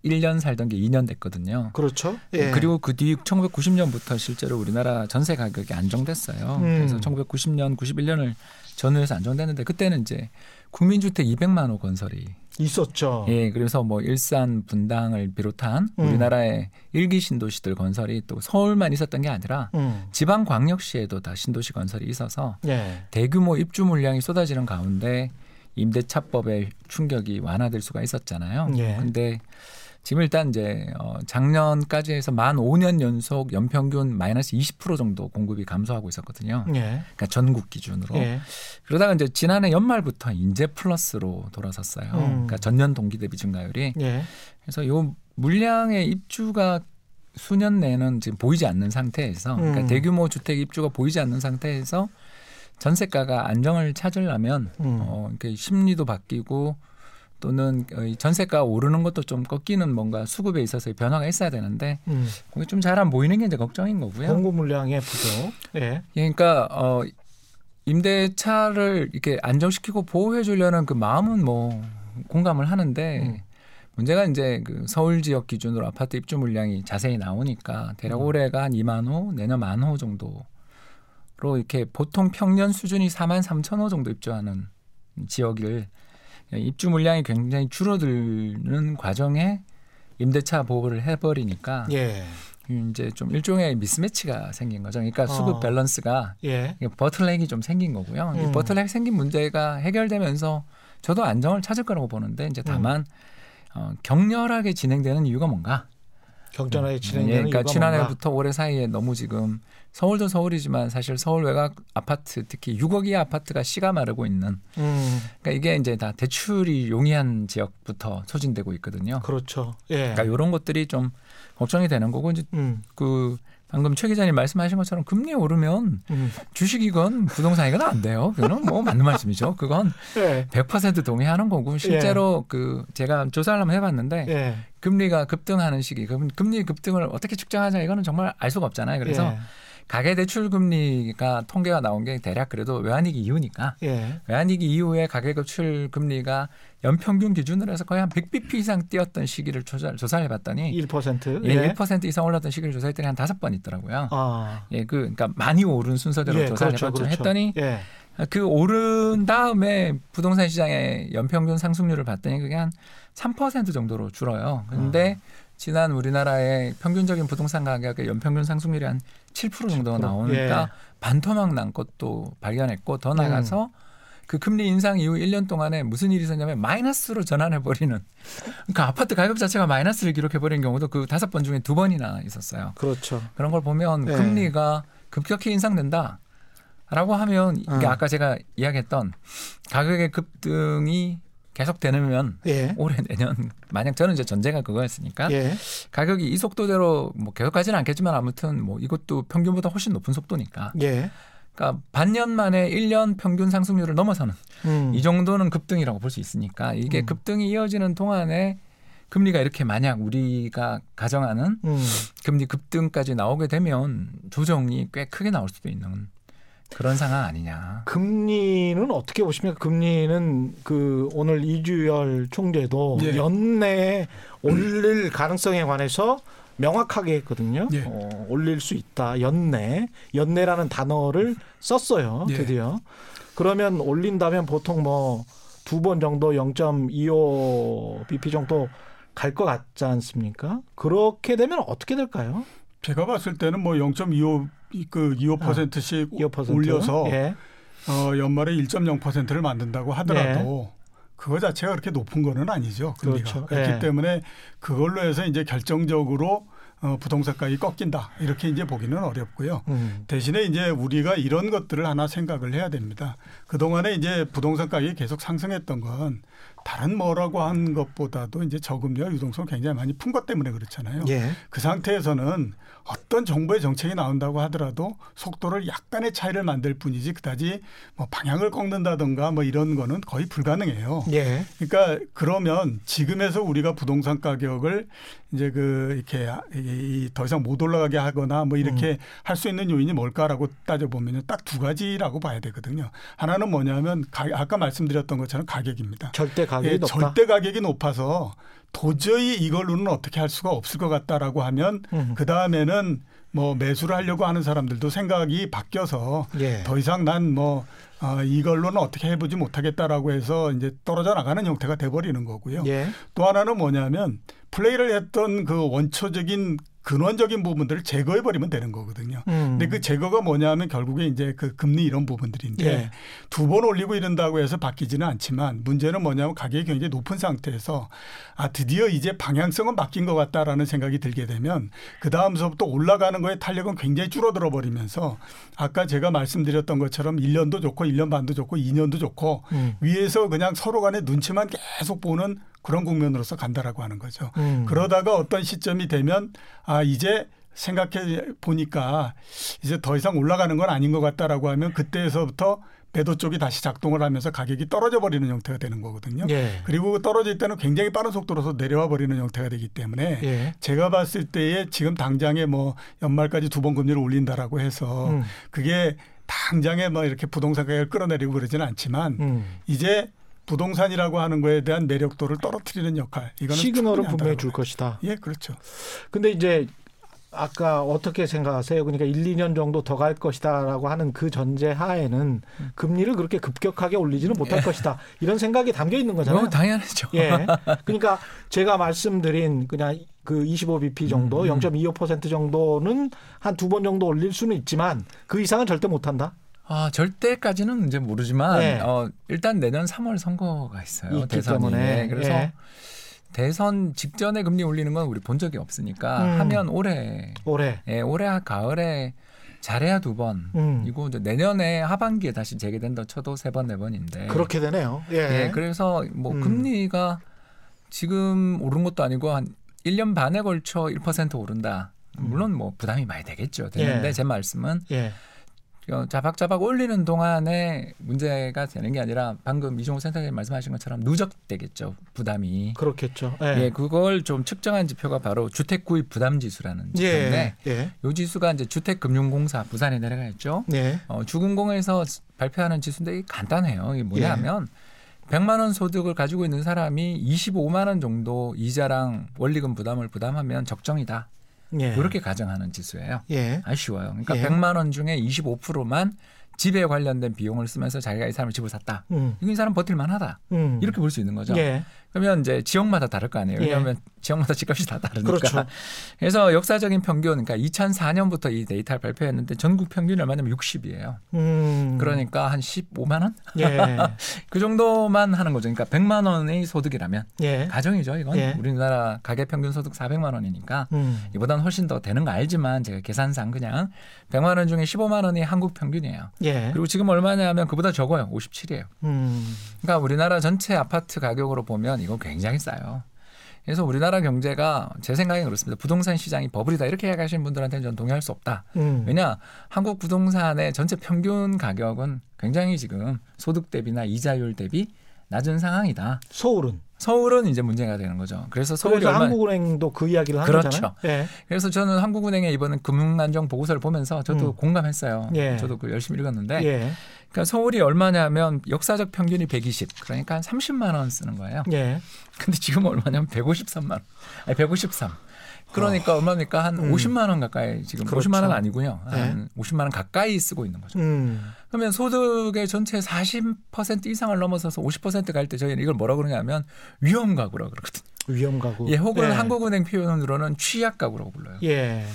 1년 살던 게 2년 됐거든요. 그렇죠. 예. 그리고 그 뒤 1990년부터 실제로 우리나라 전세 가격이 안정됐어요. 음. 그래서 1990년, 91년을 전후해서 안정됐는데 그때는 이제 국민주택 200만 호 건설이 있었죠. 예, 그래서 뭐 일산 분당을 비롯한 음. 우리나라의 일기 신도시들 건설이 또 서울만 있었던 게 아니라 음. 지방 광역시에도 다 신도시 건설이 있어서 예. 대규모 입주 물량이 쏟아지는 가운데 임대차법의 충격이 완화될 수가 있었잖아요. 예. 근데 지금 일단 이제 어 작년까지 해서 만 5년 연속 연평균 마이너스 20% 정도 공급이 감소하고 있었거든요. 예. 그러니까 전국 기준으로. 예. 그러다가 이제 지난해 연말부터 인제 플러스로 돌아섰어요. 음. 그러니까 전년 동기 대비 증가율이. 예. 그래서 요 물량의 입주가 수년 내는 지금 보이지 않는 상태에서 그러니까 음. 대규모 주택 입주가 보이지 않는 상태에서 전세가가 안정을 찾으려면 음. 어, 그 심리도 바뀌고 또는 어, 이 전세가 오르는 것도 좀 꺾이는 뭔가 수급에 있어서의 변화가 있어야 되는데 음. 그게 좀 잘 안 보이는 게 이제 걱정인 거고요. 공급 물량의 부족. 예. 예, 그러니까 어 임대차를 이렇게 안정시키고 보호해 주려는 그 마음은 뭐 공감을 하는데 음. 문제가 이제 그 서울 지역 기준으로 아파트 입주 물량이 자세히 나오니까 대략 올해가 한 2만 호, 내년 만호 정도로 이렇게 보통 평년 수준이 4만 3천 호 정도 입주하는 지역을 입주 물량이 굉장히 줄어드는 과정에 임대차 보호를 해버리니까 예. 이제 좀 일종의 미스매치가 생긴 거죠. 그러니까 수급 어. 밸런스가 예. 버틀렉이 좀 생긴 거고요. 이 음. 버틀렉 생긴 문제가 해결되면서 저도 안정을 찾을 거라고 보는데 이제 다만 어, 격렬하게 진행되는 이유가 뭔가? 경전하게 예, 진행되는 그러니까 이유가 지난해부터 올해 사이에 너무 지금 서울도 서울이지만 사실 서울 외곽 아파트 특히 6억 이하 아파트가 씨가 마르고 있는? 음. 그러니까 이게 이제 다 대출이 용이한 지역부터 소진되고 있거든요. 그렇죠. 예. 그러니까 이런 것들이 좀 걱정이 되는 거고 이제 음. 그 방금 최 기자님 말씀하신 것처럼 금리 오르면 음. 주식이건 부동산이건 안 돼요. 그거는 뭐 맞는 말씀이죠. 그건 예. 100% 동의하는 거고 실제로 그 제가 조사를 한번 해봤는데 예. 금리가 급등하는 시기, 그럼 금리 급등을 어떻게 측정하자 이거는 정말 알 수가 없잖아요. 그래서 예. 가계 대출 금리가 통계가 나온 게 대략 그래도 외환위기 이후니까 예. 외환위기 이후에 가계 대출 금리가 연평균 기준으로 해서 거의 한 100bp 이상 뛰었던 시기를 조사, 조사를 해봤더니 1%. 예, 1% 이상 올랐던 시기를 조사했더니 한 다섯 번 있더라고요. 아. 예, 그 그러니까 많이 오른 순서대로 예, 조사를 그렇죠, 해봤죠. 그렇죠. 했더니 예. 그 오른 다음에 부동산 시장의 연평균 상승률을 봤더니 그게 한 3% 정도로 줄어요. 근데 아. 지난 우리나라의 평균적인 부동산 가격의 연평균 상승률이 한 7% 정도가 7%. 나오니까 예. 반토막 난 것도 발견했고 더 나가서 그 금리 인상 이후 1년 동안에 무슨 일이 있었냐면 마이너스로 전환해 버리는 그러니까 아파트 가격 자체가 마이너스를 기록해 버리는 경우도 그 다섯 번 중에 두 번이나 있었어요. 그렇죠. 그런 걸 보면 예. 금리가 급격히 인상된다. 라고 하면 이게 어. 아까 제가 이야기했던 가격의 급등이 계속 되면 예. 올해 내년 만약 저는 이제 전제가 그거였으니까 예. 가격이 이 속도대로 뭐 계속 가지는 않겠지만 아무튼 뭐 이것도 평균보다 훨씬 높은 속도니까 예. 그러니까 반년 만에 1년 평균 상승률을 넘어서는 음. 이 정도는 급등이라고 볼 수 있으니까 이게 음. 급등이 이어지는 동안에 금리가 이렇게 만약 우리가 가정하는 음. 금리 급등까지 나오게 되면 조정이 꽤 크게 나올 수도 있는 그런 상황 아니냐. 금리는 어떻게 보십니까? 금리는 그 오늘 이주열 총재도 예. 연내에 올릴 가능성에 관해서 명확하게 했거든요. 예. 어, 올릴 수 있다. 연내. 연내라는 단어를 썼어요. 예. 드디어. 그러면 올린다면 보통 뭐 두 번 정도 0.25 bp 정도 갈 것 같지 않습니까? 그렇게 되면 어떻게 될까요? 제가 봤을 때는 뭐 0.25, 그 25%씩 2% 올려서 예. 어, 연말에 1.0%를 만든다고 하더라도 그거 자체가 그렇게 높은 거는 아니죠. 금리가. 그렇죠. 그렇기 예. 때문에 그걸로 해서 이제 결정적으로 어, 부동산 가격이 꺾인다. 이렇게 이제 보기는 어렵고요. 음. 대신에 이제 우리가 이런 것들을 하나 생각을 해야 됩니다. 그 동안에 이제 부동산 가격이 계속 상승했던 건 다른 뭐라고 한 것보다도 이제 저금리와 유동성을 굉장히 많이 푼 것 때문에 그렇잖아요. 예. 그 상태에서는 어떤 정부의 정책이 나온다고 하더라도 속도를 약간의 차이를 만들 뿐이지 그다지 뭐 방향을 꺾는다든가 뭐 이런 거는 거의 불가능해요. 예. 그러니까 그러면 지금에서 우리가 부동산 가격을 이제 그 이렇게 이- 더 이상 못 올라가게 하거나 뭐 이렇게 음. 할수 있는 요인이 뭘까라고 따져 보면은 딱두 가지라고 봐야 되거든요. 하나는 뭐냐면 가- 아까 말씀드렸던 것처럼 가격입니다. 절대 가격 이 예, 높다. 절대 가격이 높아서 도저히 이걸로는 어떻게 할 수가 없을 것 같다라고 하면 음. 그 다음에는 뭐 매수를 하려고 하는 사람들도 생각이 바뀌어서 예. 더 이상 난뭐 어, 이걸로는 어떻게 해보지 못하겠다라고 해서 이제 떨어져 나가는 형태가 돼버리는 거고요. 예. 또 하나는 뭐냐면 플레이를 했던 그 원초적인 근원적인 부분들을 제거해 버리면 되는 거거든요. 음. 근데 그 제거가 뭐냐면 결국에 이제 그 금리 이런 부분들인데 예. 두번 올리고 이런다고 해서 바뀌지는 않지만 문제는 뭐냐면 가격이 굉장히 높은 상태에서 아 드디어 이제 방향성은 바뀐 것 같다라는 생각이 들게 되면 그 다음서부터 올라가는 거에 탄력은 굉장히 줄어들어 버리면서 아까 제가 말씀드렸던 것처럼 1년도 좋고 1년 반도 좋고 2년도 좋고 음. 위에서 그냥 서로 간에 눈치만 계속 보는 그런 국면으로서 간다라고 하는 거죠. 음. 그러다가 어떤 시점이 되면 아 이제 생각해 보니까 이제 더 이상 올라가는 건 아닌 것 같다라고 하면 그때에서부터 매도 쪽이 다시 작동을 하면서 가격이 떨어져 버리는 형태가 되는 거거든요. 예. 그리고 떨어질 때는 굉장히 빠른 속도로서 내려와 버리는 형태가 되기 때문에 예. 제가 봤을 때에 지금 당장에 뭐 연말까지 두 번 금리를 올린다라고 해서 음. 그게 당장에 뭐 이렇게 부동산 가격을 끌어내리고 그러지는 않지만 음. 이제 부동산이라고 하는 거에 대한 매력도를 떨어뜨리는 역할 이거는 시그널은 충분히 분명히 줄. 것이다. 예, 그렇죠. 근데 이제 아까 어떻게 생각하세요? 그러니까 1, 2년 정도 더 갈 것이다라고 하는 그 전제 하에는 금리를 그렇게 급격하게 올리지는 못할 것이다. 이런 생각이 담겨 있는 거잖아요. 뭐 당연하죠. 예. 그러니까 제가 말씀드린 그냥 그 25bp 정도, 음. 0.25% 정도는 한 두 번 정도 올릴 수는 있지만 그 이상은 절대 못 한다. 아, 절대까지는 이제 모르지만 네. 어, 일단 내년 3월 선거가 있어요. 대선이. 때문에. 그래서 예. 대선 직전에 금리 올리는 건 우리 본 적이 없으니까 음. 하면 올해 올해. 예, 올해 가을에 잘해야 두 번. 음. 이거 이제 내년에 하반기에 다시 재개된다 쳐도 세 번 네 번인데. 그렇게 되네요. 예. 예, 그래서 뭐 음. 금리가 지금 오른 것도 아니고 한 1년 반에 걸쳐 1% 오른다. 물론 뭐 부담이 많이 되겠죠. 되는데 예. 제 말씀은 예. 어, 자박자박 올리는 동안에 문제가 되는 게 아니라 방금 이종호 센터장님 말씀하신 것처럼 누적되겠죠. 부담이. 그렇겠죠. 예, 예. 그걸 좀 측정한 지표가 바로 주택 구입 부담 지수라는 지표인데 예. 예. 요 지수가 이제 주택금융공사 부산에 내려가 있죠. 예. 어, 주금공에서 발표하는 지수인데 간단해요. 이게 예. 뭐냐면 100만 원 소득을 가지고 있는 사람이 25만 원 정도 이자랑 원리금 부담을 부담하면 적정이다. 예. 이렇게 가정하는 지수예요. 예. 아, 쉬워요. 그러니까 예. 100만 원 중에 25%만 집에 관련된 비용을 쓰면서 자기가 이 사람을 집을 샀다. 음. 이 사람 버틸 만하다. 음. 이렇게 볼 수 있는 거죠. 예. 그러면 이제 지역마다 다를 거 아니에요. 예. 왜냐하면 지역마다 집값이 다 다르니까. 그렇죠. 그래서 역사적인 평균, 그러니까 2004년부터 이 데이터를 발표했는데 전국 평균이 얼마냐면 60이에요. 음. 그러니까 한 15만 원? 예. 그 정도만 하는 거죠. 그러니까 100만 원의 소득이라면 예. 가정이죠. 이건 예. 우리나라 가계 평균 소득 400만 원이니까 음. 이보다는 훨씬 더 되는 거 알지만 제가 계산상 그냥 100만 원 중에 15만 원이 한국 평균이에요. 예. 그리고 지금 얼마냐면 그보다 적어요. 57이에요. 음. 그러니까 우리나라 전체 아파트 가격으로 보면 이거 굉장히 싸요. 그래서 우리나라 경제가 제 생각에 그렇습니다. 부동산 시장이 버블이다 이렇게 얘기하시는 분들한테는 저는 동의할 수 없다. 음. 왜냐 한국 부동산의 전체 평균 가격은 굉장히 지금 소득 대비나 이자율 대비 낮은 상황이다. 서울은 서울은 이제 문제가 되는 거죠. 그래서 서울이 얼마 한국은행도 그 이야기를 한 그렇죠. 거잖아요. 예. 그래서 저는 한국은행의 이번에 금융안정 보고서를 보면서 저도 음. 공감했어요. 예. 저도 그 열심히 읽었는데 예. 그러니까 서울이 얼마냐면 역사적 평균이 120 그러니까 한 30만 원 쓰는 거예요. 예. 근데 지금 얼마냐면 153만 원. 아니 153. 그러니까 얼마입니까? 한 음. 50만 원 가까이 지금 그렇죠. 50만 원 아니고요. 한 50만 원 가까이 쓰고 있는 거죠. 음. 그러면 소득의 전체 40% 이상을 넘어서서 50%갈 때 저희는 이걸 뭐라 그러냐면 위험 가구라고 그러거든요. 위험 가구. 예, 혹은 예. 한국은행 표현으로는 취약 가구라고 불러요. 예.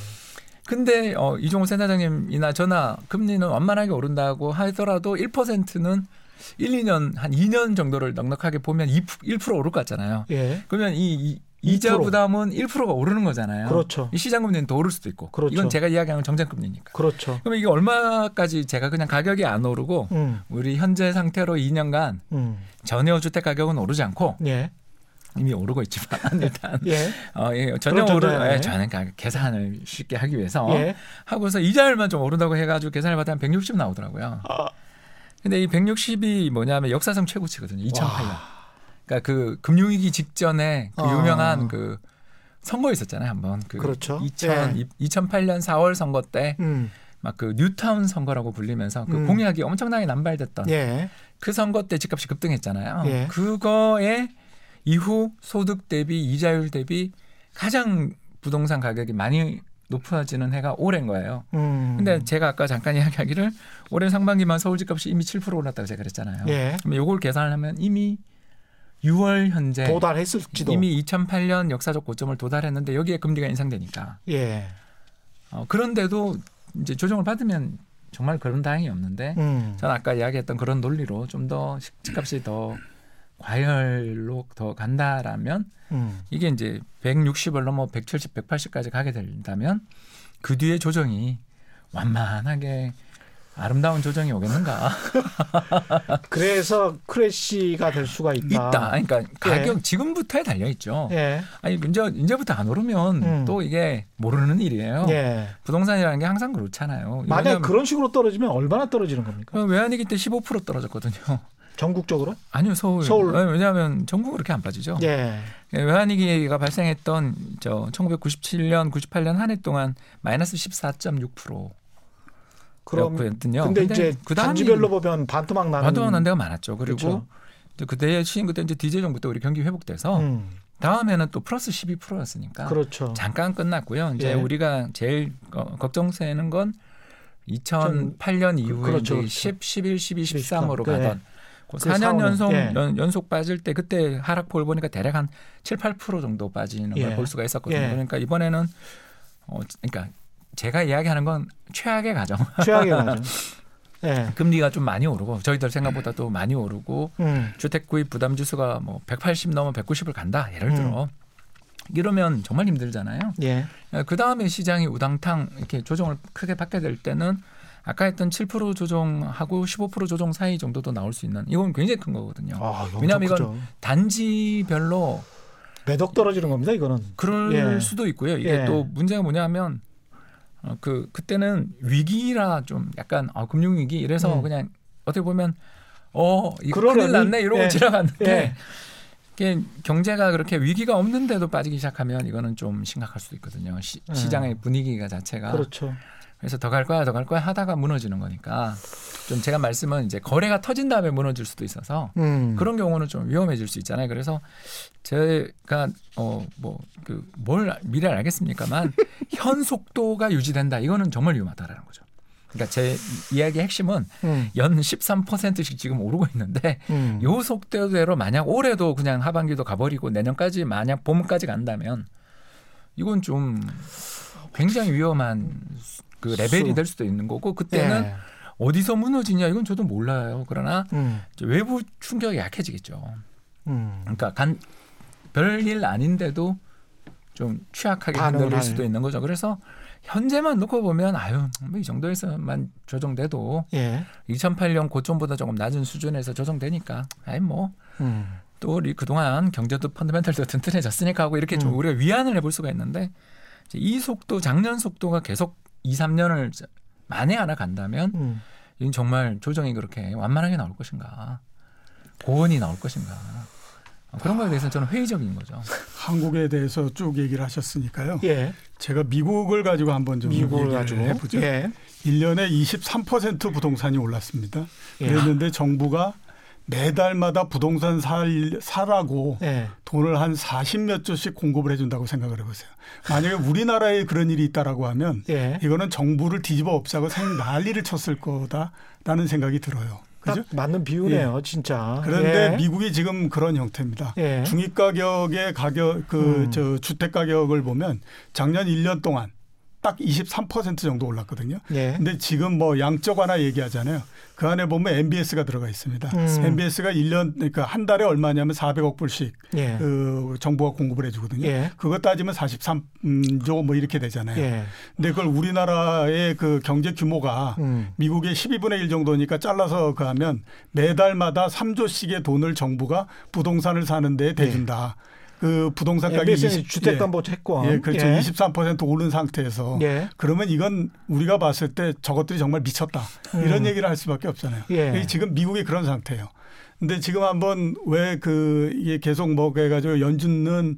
근데 어, 이종호 센터장님이나 저나 금리는 완만하게 오른다고 하더라도 1%는 1, 2년 한 2년 정도를 넉넉하게 보면 2, 1% 오를 것 같잖아요. 예. 그러면 이, 이 이자 2%. 부담은 1%가 오르는 거잖아요. 그렇죠. 이 시장 금리는 더 오를 수도 있고. 그렇죠. 이건 제가 이야기하는 정책 금리니까. 그렇죠. 그러면 이게 얼마까지 제가 그냥 가격이 안 오르고 음. 우리 현재 상태로 2년간 음. 전혀 주택 가격은 오르지 않고 예. 이미 오르고 있지만 일단 예. 어, 예, 전혀. 오르 네. 예, 저는 계산을 쉽게 하기 위해서 예. 하고서 이자율만 좀 오른다고 해가지고 계산을 받으면 160 나오더라고요. 아. 근데 이 160이 뭐냐면 역사상 최고치거든요. 2008년. 그러니까 그 금융위기 직전에 그 아. 유명한 그 선거 있었잖아요. 한번 그 그렇죠. 2000, 예. 2008년 4월 선거 때 음. 막그 뉴타운 선거라고 불리면서 그 음. 공약이 엄청나게 남발됐던 예. 그 선거 때 집값이 급등했잖아요. 예. 그거에 이후 소득 대비 이자율 대비 가장 부동산 가격이 많이 높아지는 해가 올해인 거예요. 음. 근데 제가 아까 잠깐 이야기하기를 올해 상반기만 서울 집값이 이미 7% 올랐다고 제가 그랬잖아요. 예. 그럼 요걸 계산을 하면 이미 6월 현재 도달했을지도. 이미 2008년 역사적 고점을 도달했는데 여기에 금리가 인상되니까 예. 어, 그런데도 이제 조정을 받으면 정말 그런 다행이 없는데 음. 저는 아까 이야기했던 그런 논리로 좀 더 집값이 더 과열로 더 간다라면 음. 이게 이제 160을 넘어 170, 180까지 가게 된다면 그 뒤에 조정이 완만하게 아름다운 조정이 오겠는가? 그래서 crash가 될 수가 있다. 있다. 그러니까 가격 지금부터에 달려 있죠. 예. 아니 이제 이제부터 안 오르면 음. 또 이게 모르는 일이에요. 예. 부동산이라는 게 항상 그렇잖아요. 만약 그런 식으로 떨어지면 얼마나 떨어지는 겁니까? 그 외환위기 때 15% 떨어졌거든요. 전국적으로? 아니요 서울. 서울. 네, 왜냐하면 전국 그렇게 안 빠지죠. 예. 외환위기가 발생했던 저 1997년, 98년 한 해 동안 마이너스 14.6% 그럼 였거든요. 근데, 이제 그 단지별로 보면 반토막 나는 나도 난 데가 많았죠. 그리고 그렇죠. 이제 그때 시행 그때 이제 디제 정부 때 우리 경기 회복돼서 음. 다음에는 또 플러스 12%였으니까 그렇죠. 잠깐 끝났고요. 이제 예. 우리가 제일 어, 걱정되는 건 2008년 이후에 그렇죠, 그렇죠. 10, 11, 12, 13, 13으로 네. 가던 그그 4년 사오는, 연속 예. 연, 연속 빠질 때 그때 하락폭을 보니까 대략 한 7, 8% 정도 빠지는 예. 걸볼 수가 있었거든요. 예. 그러니까 이번에는 어 그러니까 제가 이야기하는 건 최악의 가정. 최악의 가정. 예. 금리가 좀 많이 오르고 저희들 생각보다 도 많이 오르고 음. 주택 구입 부담 지수가 뭐 180 넘어 190을 간다. 예를 들어. 음. 이러면 정말 힘들잖아요. 예. 그 다음에 시장이 우당탕 이렇게 조정을 크게 받게 될 때는 아까 했던 7% 조정하고 15% 조정 사이 정도도 나올 수 있는 이건 굉장히 큰 거거든요. 아, 왜냐하면 이건 크죠. 단지별로 매덕 떨어지는 겁니다. 이거는. 그럴 예. 수도 있고요. 이게 예. 또 문제가 뭐냐면 어, 그 그때는 위기라 좀 약간 아, 금융 위기 이래서 음. 그냥 어떻게 보면 어 이거? 큰일 났네 이러고 예. 지나갔는데 예. 이게 경제가 그렇게 위기가 없는데도 빠지기 시작하면 이거는 좀 심각할 수도 있거든요. 시, 음. 시장의 분위기가 자체가 그렇죠. 그래서 더 갈 거야 더 갈 거야 하다가 무너지는 거니까 좀 제가 말씀은 이제 거래가 터진 다음에 무너질 수도 있어서 음. 그런 경우는 좀 위험해질 수 있잖아요. 그래서 제가 어 뭐 그 뭘 미래를 알겠습니까만 현 속도가 유지된다. 이거는 정말 위험하다라는 거죠. 그러니까 제 이야기의 핵심은 음. 연 13%씩 지금 오르고 있는데 음. 요 속도대로 만약 올해도 그냥 하반기도 가버리고 내년까지 만약 봄까지 간다면 이건 좀 굉장히 위험한 그 레벨이 수. 될 수도 있는 거고 그때는 예. 어디서 무너지냐 이건 저도 몰라요. 그러나 음. 외부 충격이 약해지겠죠. 음. 그러니까 간 별일 아닌데도 좀 취약하게 흔들릴. 수도 있는 거죠. 그래서 현재만 놓고 보면 아유 뭐 이 정도에서만 조정돼도 예. 2008년 고점보다 조금 낮은 수준에서 조정되니까 아이 뭐 음. 또 우리 그동안 경제도 펀드멘털도 튼튼해졌으니까 하고 이렇게 좀 음. 우리가 위안을 해볼 수가 있는데 이 속도 작년 속도가 계속 2, 3년을 만에 하나 간다면 음. 이건 정말 조정이 그렇게 완만하게 나올 것인가 고온이 나올 것인가 어, 그런 거에 대해서는 저는 회의적인 거죠. 한국에 대해서 쭉 얘기를 하셨으니까요. 예. 제가 미국을 가지고 한번 좀 미국을 얘기를 가지고 해보죠. 예. 1년에 23% 부동산이 올랐습니다. 예. 그랬는데 정부가 매달마다 부동산 살, 사라고 예. 돈을 한 40몇 조씩 공급을 해준다고 생각을 해보세요. 만약에 우리나라에 그런 일이 있다라고 하면 예. 이거는 정부를 뒤집어 엎자고 생 난리를 쳤을 거다라는 생각이 들어요. 그죠? 딱 맞는 비유네요, 진짜. 그런데 예. 미국이 지금 그런 형태입니다. 예. 중위 가격의 가격 그 음. 저 주택 가격을 보면 작년 1년 동안 딱 23% 정도 올랐거든요. 예. 근데 지금 뭐 양적 완화 얘기하잖아요. 그 안에 보면 MBS가 들어가 있습니다. 음. MBS가 1년 그러니까 한 달에 얼마냐면 400억 불씩 예. 그 정부가 공급을 해 주거든요. 예. 그거 따지면 43조 뭐 이렇게 되잖아요. 예. 근데 그걸 우리나라의 그 경제 규모가 음. 미국의 12분의 1 정도니까 잘라서 그 하면 매달마다 3조씩의 돈을 정부가 부동산을 사는 데 대준다. 그 부동산 가격이 MBS는 20 주택담보채권. 예, 예, 그렇죠. 예. 23% 오른 상태에서 예. 그러면 이건 우리가 봤을 때 저것들이 정말 미쳤다. 이런 얘기를 할 수밖에 없잖아요. 음. 예. 지금 미국이 그런 상태예요. 근데 지금 한번 왜 그 이게 계속 뭐 해가지고 연준은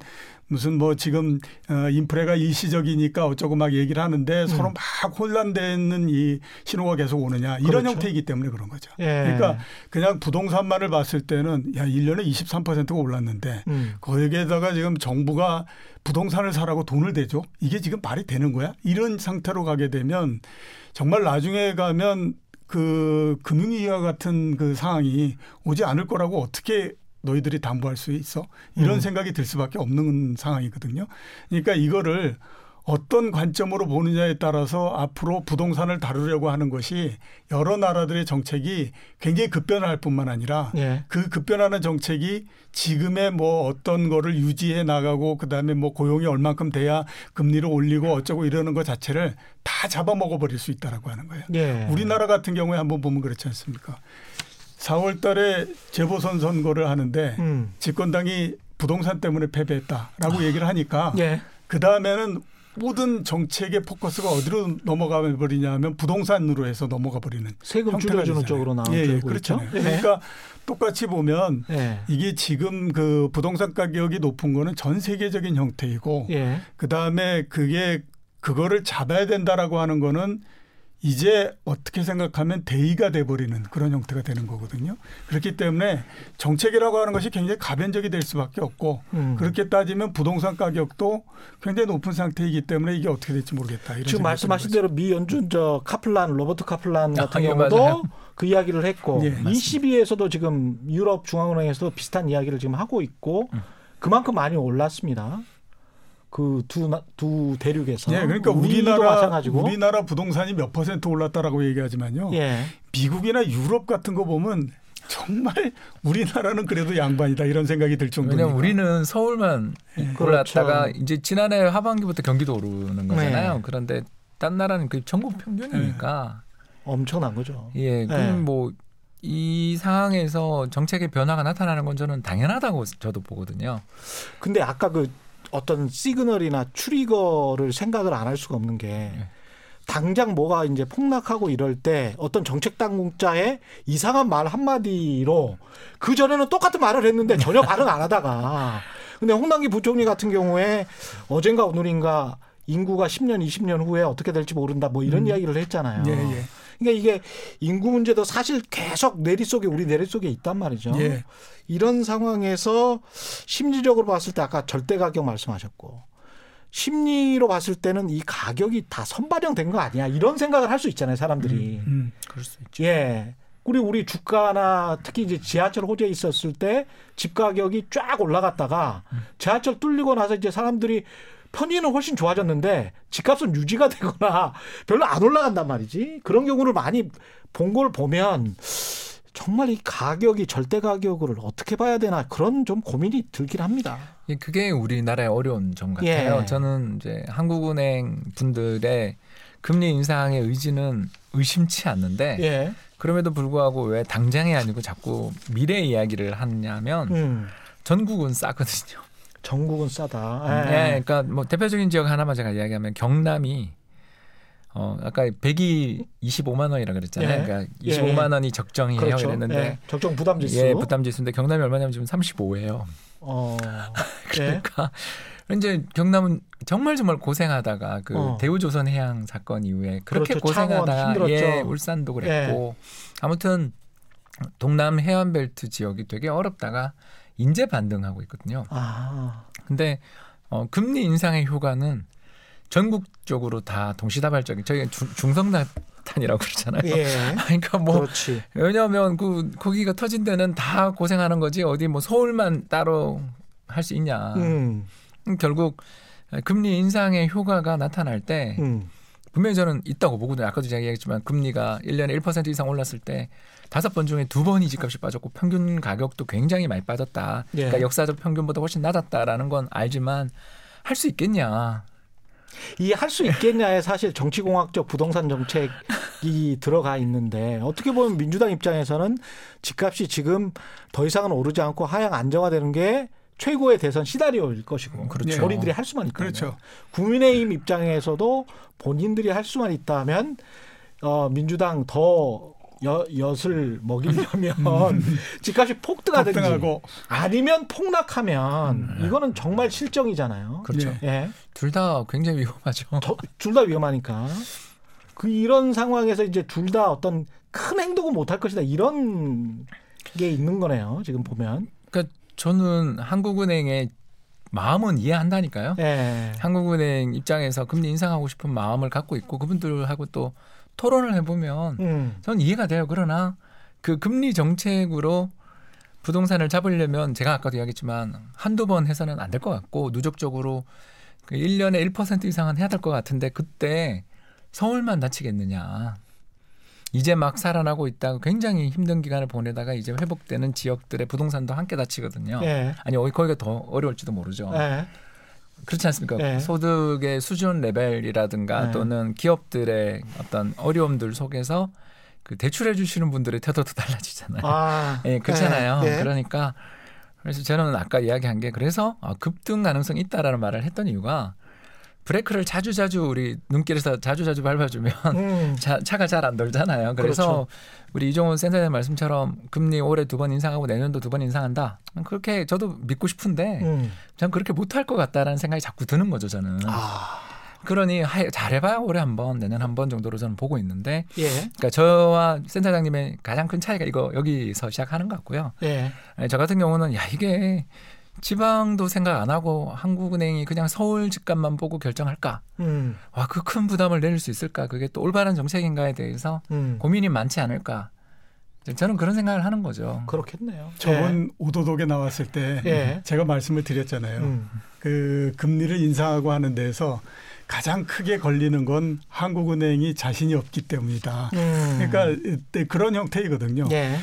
무슨 뭐 지금 어 인프레가 일시적이니까 어쩌고 막 얘기를 하는데 서로 막 혼란되는 이 신호가 계속 오느냐 이런 음. 그렇죠. 형태이기 때문에 그런 거죠. 예. 그러니까 그냥 부동산만을 봤을 때는 야 1년에 23%가 올랐는데 음. 거기에다가 지금 정부가 부동산을 사라고 돈을 대죠. 이게 지금 말이 되는 거야? 이런 상태로 가게 되면 정말 나중에 가면 그 금융위기와 같은 그 상황이 오지 않을 거라고 어떻게 너희들이 담보할 수 있어? 이런 음. 생각이 들 수밖에 없는 상황이거든요. 그러니까 이거를 어떤 관점으로 보느냐에 따라서 앞으로 부동산을 다루려고 하는 것이 여러 나라들의 정책이 굉장히 급변할 뿐만 아니라 예. 그 급변하는 정책이 지금의 뭐 어떤 거를 유지해 나가고 그다음에 뭐 고용이 얼만큼 돼야 금리를 올리고 어쩌고 이러는 것 자체를 다 잡아먹어 버릴 수 있다라고 하는 거예요. 예. 우리나라 같은 경우에 한번 보면 그렇지 않습니까? 4월 달에 재보선 선거를 하는데 음. 집권당이 부동산 때문에 패배했다라고 얘기를 하니까 예. 그 다음에는 모든 정책의 포커스가 어디로 넘어가 버리냐면 부동산으로 해서 넘어가 버리는 세금 형태가 줄여주는 되잖아요. 쪽으로 나오고 예, 예. 그렇잖아요. 예. 그러니까 똑같이 보면 예. 이게 지금 그 부동산 가격이 높은 거는 전 세계적인 형태이고 예. 그 다음에 그게 그거를 잡아야 된다라고 하는 거는 이제 어떻게 생각하면 대의가 돼버리는 그런 형태가 되는 거거든요. 그렇기 때문에 정책이라고 하는 것이 굉장히 가변적이 될 수밖에 없고 음. 그렇게 따지면 부동산 가격도 굉장히 높은 상태이기 때문에 이게 어떻게 될지 모르겠다. 이런 지금 말씀하신 대로 미 연준 저 카플란 로버트 카플란 같은 아, 예, 경우도 맞아요. 그 이야기를 했고 예. ECB에서도 지금 유럽 중앙은행에서도 비슷한 이야기를 지금 하고 있고 음. 그만큼 많이 올랐습니다. 그두두 대륙에서. 예, 그러니까 우리나라 마찬가지고. 우리나라 부동산이 몇 퍼센트 올랐다라고 얘기하지만요. 예. 미국이나 유럽 같은 거 보면 정말 우리나라는 그래도 양반이다 이런 생각이 들 정도니까. 왜냐면 우리는 서울만 그렇죠. 올랐다가 이제 지난해 하반기부터 경기도 오르는 거잖아요. 네. 그런데 딴 나라는 그 전국 평균이니까 엄청난 거죠. 예, 네. 그럼 뭐 이 상황에서 정책의 변화가 나타나는 건 저는 당연하다고 저도 보거든요. 근데 아까 그 어떤 시그널이나 추리거를 생각을 안 할 수가 없는 게 네. 당장 뭐가 이제 폭락하고 이럴 때 어떤 정책 당국자의 이상한 말 한마디로 그 전에는 똑같은 말을 했는데 전혀 반응 안 하다가 근데 홍남기 부총리 같은 경우에 어젠가 오늘인가 인구가 10년, 20년 후에 어떻게 될지 모른다 뭐 이런 음. 이야기를 했잖아요. 예, 예. 그러니까 이게 인구 문제도 사실 계속 내리 속에 우리 내리 속에 있단 말이죠. 예. 이런 상황에서 심리적으로 봤을 때 아까 절대 가격 말씀하셨고 심리로 봤을 때는 이 가격이 다 선반영된 거 아니야 이런 생각을 할 수 있잖아요 사람들이 음. 그럴 수 있죠. 예 우리 우리 주가나 특히 이제 지하철 호재에 있었을 때 집 가격이 쫙 올라갔다가 지하철 뚫리고 나서 이제 사람들이 편의는 훨씬 좋아졌는데 집값은 유지가 되거나 별로 안 올라간단 말이지 그런 경우를 많이 본 걸 보면 정말 이 가격이 절대 가격을 어떻게 봐야 되나 그런 좀 고민이 들긴 합니다. 예, 그게 우리나라의 어려운 점 같아요. 예. 저는 이제 한국은행 분들의 금리 인상의 의지는 의심치 않는데 예. 그럼에도 불구하고 왜 당장이 아니고 자꾸 미래 이야기를 하냐면 음. 전국은 싸거든요. 전국은 싸다. 예, 그러니까 뭐 대표적인 지역 하나만 제가 이야기하면 경남이 어 아까 100이 25만 원이라 그랬잖아요. 예. 그러니까 예, 25만 예. 원이 적정이에요. 그렇죠. 그랬는데 예. 적정 부담 지수. 예, 부담 지수인데 경남이 얼마냐면 지금 35예요. 어. 예. 그러니까 이제 경남은 정말 정말 고생하다가 그 어. 대우조선 해양 사건 이후에 그렇게 그렇죠. 고생하다가. 예, 울산도 그랬고 아무튼 동남 해안벨트 지역이 되게 어렵다가 인재 반등하고 있거든요. 아. 근데 어, 금리 인상의 효과는 전국적으로 다 동시다발적인 저희 중성나탄이라고 그러잖아요. 예. 그러니까 뭐 그렇지. 왜냐하면 그 거기가 터진 데는 다 고생하는 거지 어디 뭐 서울만 따로 할 수 있냐. 음. 음, 결국 금리 인상의 효과가 나타날 때 음. 분명히 저는 있다고 보거든요. 아까도 제가 얘기했지만 금리가 1년에 1% 이상 올랐을 때 다섯 번 중에 두 번이 집값이 빠졌고 평균 가격도 굉장히 많이 빠졌다. 예. 그러니까 역사적 평균보다 훨씬 낮았다라는 건 알지만 할 수 있겠냐. 이 할 수 있겠냐에 사실 정치공학적 부동산 정책이 들어가 있는데 어떻게 보면 민주당 입장에서는 집값이 지금 더 이상은 오르지 않고 하향 안정화되는 게 최고의 대선 시나리오일 것이고 그렇죠. 본인들이 할 수만 있다면 그렇죠. 국민의힘 입장에서도 본인들이 할 수만 있다면 어, 민주당 더 여, 엿을 먹이려면 집값이 폭등하든지 폭등하고 아니면 폭락하면 이거는 정말 실정이잖아요. 그렇죠. 예. 예. 둘 다 굉장히 위험하죠. 둘 다 위험하니까. 그 이런 상황에서 이제 둘 다 어떤 큰 행동은 못할 것이다. 이런 게 있는 거네요. 지금 보면. 그러니까 저는 한국은행의 마음은 이해한다니까요. 예. 한국은행 입장에서 금리 인상하고 싶은 마음을 갖고 있고 그분들하고 또 토론을 해보면 음. 저는 이해가 돼요. 그러나 그 금리 정책으로 부동산을 잡으려면 제가 아까도 이야기했지만 한두 번 해서는 안 될 것 같고 누적적으로 그 1년에 1% 이상은 해야 될 것 같은데 그때 서울만 다치겠느냐. 이제 막 살아나고 있다가 굉장히 힘든 기간을 보내다가 이제 회복되는 지역들의 부동산도 함께 다치거든요. 예. 아니 거기가 더 어려울지도 모르죠. 예. 그렇지 않습니까? 네. 소득의 수준 레벨이라든가 네. 또는 기업들의 어떤 어려움들 속에서 그 대출해 주시는 분들의 태도도 달라지잖아요. 아. 예, 그렇잖아요. 예. 예. 그러니까 그래서 저는 아까 이야기한 게 그래서 아, 급등 가능성이 있다라는 말을 했던 이유가 브레이크를 자주 자주 우리 눈길에서 자주 자주 밟아주면 음. 자, 차가 잘 안 돌잖아요. 그래서 그렇죠. 우리 이종훈 센터장 말씀처럼 금리 올해 두 번 인상하고 내년도 두 번 인상한다. 그렇게 저도 믿고 싶은데 음. 전 그렇게 못할 것 같다라는 생각이 자꾸 드는 거죠 저는. 아. 그러니 하- 잘해봐야 올해 한 번, 내년 한 번 정도로 저는 보고 있는데, 예. 그러니까 저와 센터장님의 가장 큰 차이가 이거 여기서 시작하는 것 같고요. 예. 아니, 저 같은 경우는 야 이게 지방도 생각 안 하고 한국은행이 그냥 서울 집값만 보고 결정할까? 음. 와 그 큰 부담을 내릴 수 있을까? 그게 또 올바른 정책인가에 대해서 음. 고민이 많지 않을까? 저는 그런 생각을 하는 거죠. 그렇겠네요. 저번 오도독에 나왔을 때 예. 제가 말씀을 드렸잖아요. 음. 그 금리를 인상하고 하는 데서 가장 크게 걸리는 건 한국은행이 자신이 없기 때문이다. 음. 그러니까 네, 그런 형태이거든요. 예.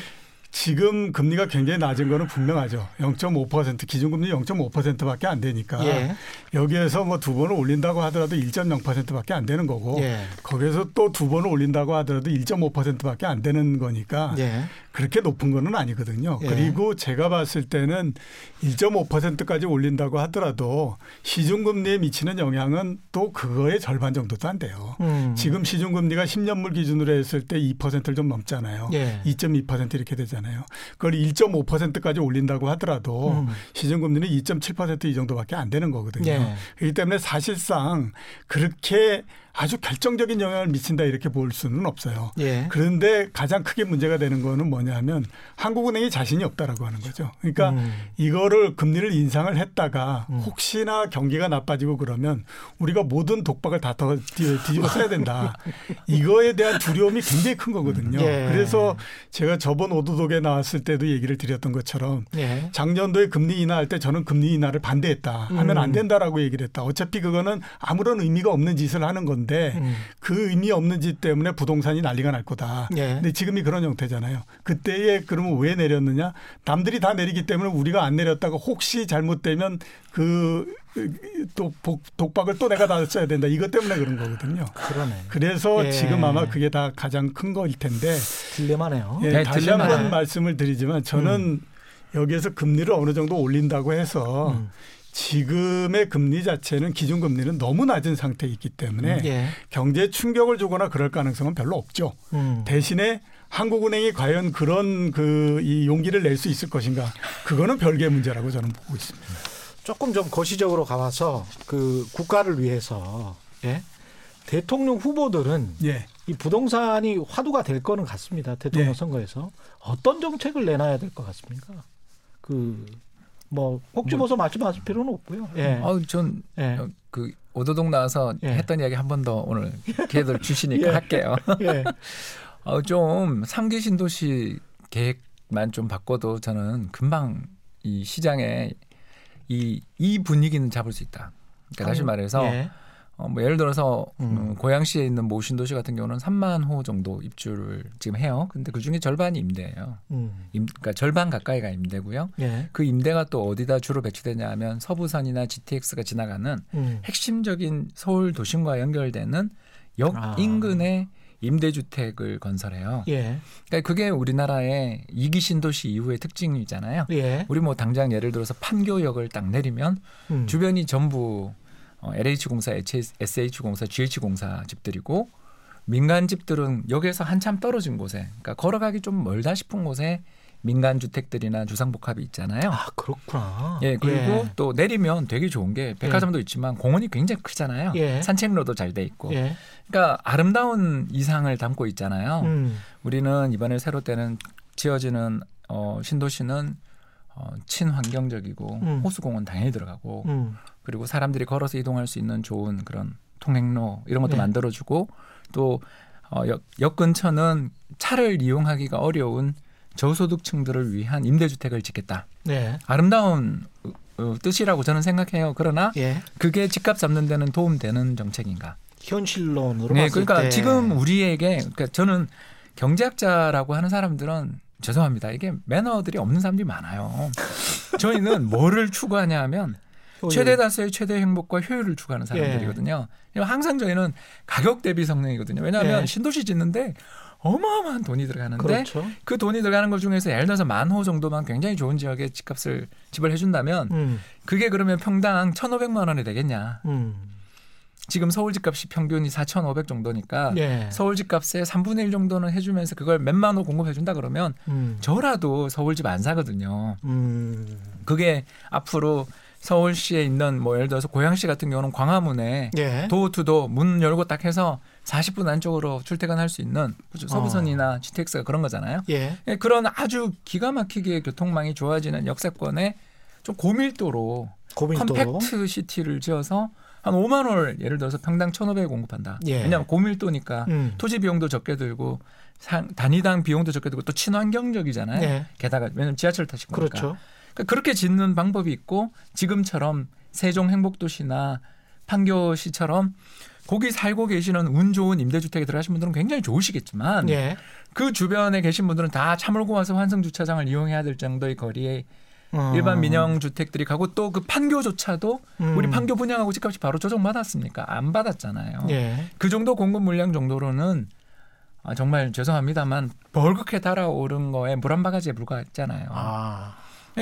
지금 금리가 굉장히 낮은 거는 분명하죠. 0.5% 기준금리 0.5%밖에 안 되니까 예. 여기에서 뭐 두 번을 올린다고 하더라도 1.0%밖에 안 되는 거고 예. 거기에서 또 두 번을 올린다고 하더라도 1.5%밖에 안 되는 거니까 예. 그렇게 높은 거는 아니거든요. 예. 그리고 제가 봤을 때는 1.5%까지 올린다고 하더라도 시중금리에 미치는 영향은 또 그거의 절반 정도도 안 돼요. 음. 지금 시중금리가 10년물 기준으로 했을 때 2%를 좀 넘잖아요. 예. 2.2% 이렇게 되잖아요. 그걸 1.5%까지 올린다고 하더라도 음. 시중금리는 2.7%이 정도밖에 안 되는 거거든요. 예. 그렇기 때문에 사실상 그렇게 아주 결정적인 영향을 미친다 이렇게 볼 수는 없어요. 예. 그런데 가장 크게 문제가 되는 거는 뭐냐면 한국은행이 자신이 없다라고 하는 거죠. 그러니까 음. 이거를 금리를 인상을 했다가 음. 혹시나 경기가 나빠지고 그러면 우리가 모든 독박을 다 더 뒤집어 써야 된다. 이거에 대한 두려움이 굉장히 큰 거거든요. 예. 그래서 제가 저번 오도독에 나왔을 때도 얘기를 드렸던 것처럼 예. 작년도에 금리 인하할 때 저는 금리 인하를 반대했다. 하면 음. 안 된다라고 얘기를 했다. 어차피 그거는 아무런 의미가 없는 짓을 하는 건데 음. 그 의미 없는 짓 때문에 부동산이 난리가 날 거다. 예. 근데 지금이 그런 형태잖아요. 그때에 그러면 왜 내렸느냐? 남들이 다 내리기 때문에 우리가 안 내렸다가 혹시 잘못되면 그 또 독박을 또 내가 다 써야 된다. 이것 때문에 그런 거거든요. 그러네. 그래서 예. 지금 아마 그게 다 가장 큰 거일 텐데 딜레마네요. 예, 네, 다시. 한번 말씀을 드리지만 저는 여기에서 금리를 어느 정도 올린다고 해서 음. 지금의 금리 자체는 기준 금리는 너무 낮은 상태에 있기 때문에 예. 경제에 충격을 주거나 그럴 가능성은 별로 없죠. 음. 대신에 한국은행이 과연 그런 그 이 용기를 낼 수 있을 것인가 그거는 별개의 문제라고 저는 보고 있습니다. 조금 좀 거시적으로 가봐서 그 국가를 위해서 예? 대통령 후보들은 예. 이 부동산이 화두가 될 거는 같습니다. 대통령 예. 선거에서 어떤 정책을 내놔야 될 것 같습니까? 그 뭐 꼭 집어서 말씀하실 필요는 없고요. 예. 아우 전 예. 어, 그 오도독 나와서 예. 했던 이야기 한 번 더 오늘 기회를 주시니까 예. 할게요. 예. 어, 좀 상기 신도시 계획만 좀 바꿔도 저는 금방 이 시장에 이, 이 분위기는 잡을 수 있다. 그러니까 다시 말해서 예. 어, 뭐 예를 들어서 음. 음, 고양시에 있는 모 신도시 같은 경우는 3만 호 정도 입주를 지금 해요. 근데 그 중에 절반이 임대예요. 음. 임, 그러니까 절반 가까이가 임대고요. 예. 그 임대가 또 어디다 주로 배치되냐 하면 서부선이나 GTX가 지나가는 음. 핵심적인 서울 도심과 연결되는 역 아. 인근에 임대주택을 건설해요. 예. 그러니까 그게 우리나라의 이기 신도시 이후의 특징이잖아요. 예. 우리 뭐 당장 예를 들어서 판교역을 딱 내리면 음. 주변이 전부 어, LH공사, SH공사, GH공사 집들이고 민간 집들은 여기에서 한참 떨어진 곳에 그러니까 걸어가기 좀 멀다 싶은 곳에 민간 주택들이나 주상복합이 있잖아요. 아 그렇구나. 예, 그리고 또 내리면 되게 좋은 게 백화점도 있지만 공원이 굉장히 크잖아요. 예. 산책로도 잘 돼 있고. 예. 그러니까 아름다운 이상을 담고 있잖아요. 음. 우리는 이번에 새로 때는 지어지는 어, 신도시는 어, 친환경적이고 음. 호수공원 당연히 들어가고 음. 그리고 사람들이 걸어서 이동할 수 있는 좋은 그런 통행로 이런 것도 네. 만들어주고 또 어, 역, 역 근처는 차를 이용하기가 어려운 저소득층들을 위한 임대주택을 짓겠다. 네. 아름다운 어, 어, 뜻이라고 저는 생각해요. 그러나 예. 그게 집값 잡는 데는 도움되는 정책인가? 현실론으로 네, 봤을 그러니까 때 지금 우리에게 그러니까 저는 경제학자라고 하는 사람들은 죄송합니다. 이게 매너들이 없는 사람들이 많아요. 저희는 뭐를 추구하냐 하면 효율. 최대 다수의 최대 행복과 효율을 추구하는 사람들이거든요. 항상 저희는 가격 대비 성능이거든요. 왜냐하면 예. 신도시 짓는데 어마어마한 돈이 들어가는데 그렇죠. 그 돈이 들어가는 것 중에서 예를 들어서 만 호 정도만 굉장히 좋은 지역에 집값을 집을 해준다면 음. 그게 그러면 평당 1,500만 원이 되겠냐? 음. 지금 서울 집값이 평균이 4,500 정도니까 예. 서울 집값의 3분의 1 정도는 해주면서 그걸 몇만 호 공급해준다 그러면 음. 저라도 서울 집 안 사거든요. 음. 그게 앞으로 서울시에 있는 뭐 예를 들어서 고양시 같은 경우는 광화문에 예. 도어투도 문 열고 딱 해서 40분 안쪽으로 출퇴근할 수 있는 그죠? 서부선이나 GTX가 그런 거잖아요. 예. 예, 그런 아주 기가 막히게 교통망이 좋아지는 역세권에 좀 고밀도로 고밀도로. compact city를 지어서 한 5만 원 예를 들어서 평당 1,500에 공급한다. 예. 왜냐하면 고밀도니까 음. 토지 비용도 적게 들고 상, 단위당 비용도 적게 들고 또 친환경적이잖아요. 네. 게다가 왜냐면 지하철 타시고 그렇죠. 그러니까 그렇게 짓는 방법이 있고 지금처럼 세종 행복도시나 판교시처럼 거기 살고 계시는 운 좋은 임대주택에 들어가신 분들은 굉장히 좋으시겠지만 예. 그 주변에 계신 분들은 다 차 몰고 와서 환승 주차장을 이용해야 될 정도의 거리에 어. 일반 민영 주택들이 가고 또 그 판교조차도 음. 우리 판교 분양하고 집값이 바로 조정 받았습니까? 안 받았잖아요. 예. 그 정도 공급 물량 정도로는 아, 정말 죄송합니다만 벌겋게 달아오른 거에 물 한 바가지에 불과했잖아요. 아.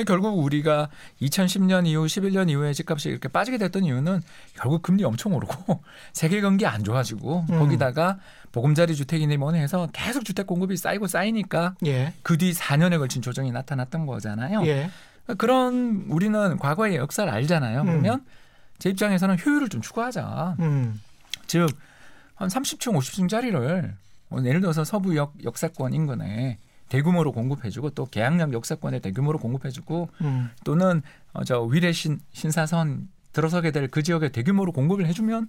결국 우리가 2010년 이후 11년 이후에 집값이 이렇게 빠지게 됐던 이유는 결국 금리 엄청 오르고 세계 경기 안 좋아지고 음. 거기다가 보금자리 주택이니 뭐니 해서 계속 주택 공급이 쌓이고 쌓이니까 예. 그뒤 4년에 걸친 조정이 나타났던 거잖아요. 예. 그런 우리는 과거의 역사를 알잖아요. 음. 그러면 제 입장에서는 효율을 좀 추구하자. 음. 즉한 30층, 50층짜리를 뭐 예를 들어서 서부역 역사권 인근에 대규모로 공급해주고 또 계양역 역사권에 대규모로 공급해주고 음. 또는 어, 저 위례 신, 신사선 들어서게 될 그 지역에 대규모로 공급을 해주면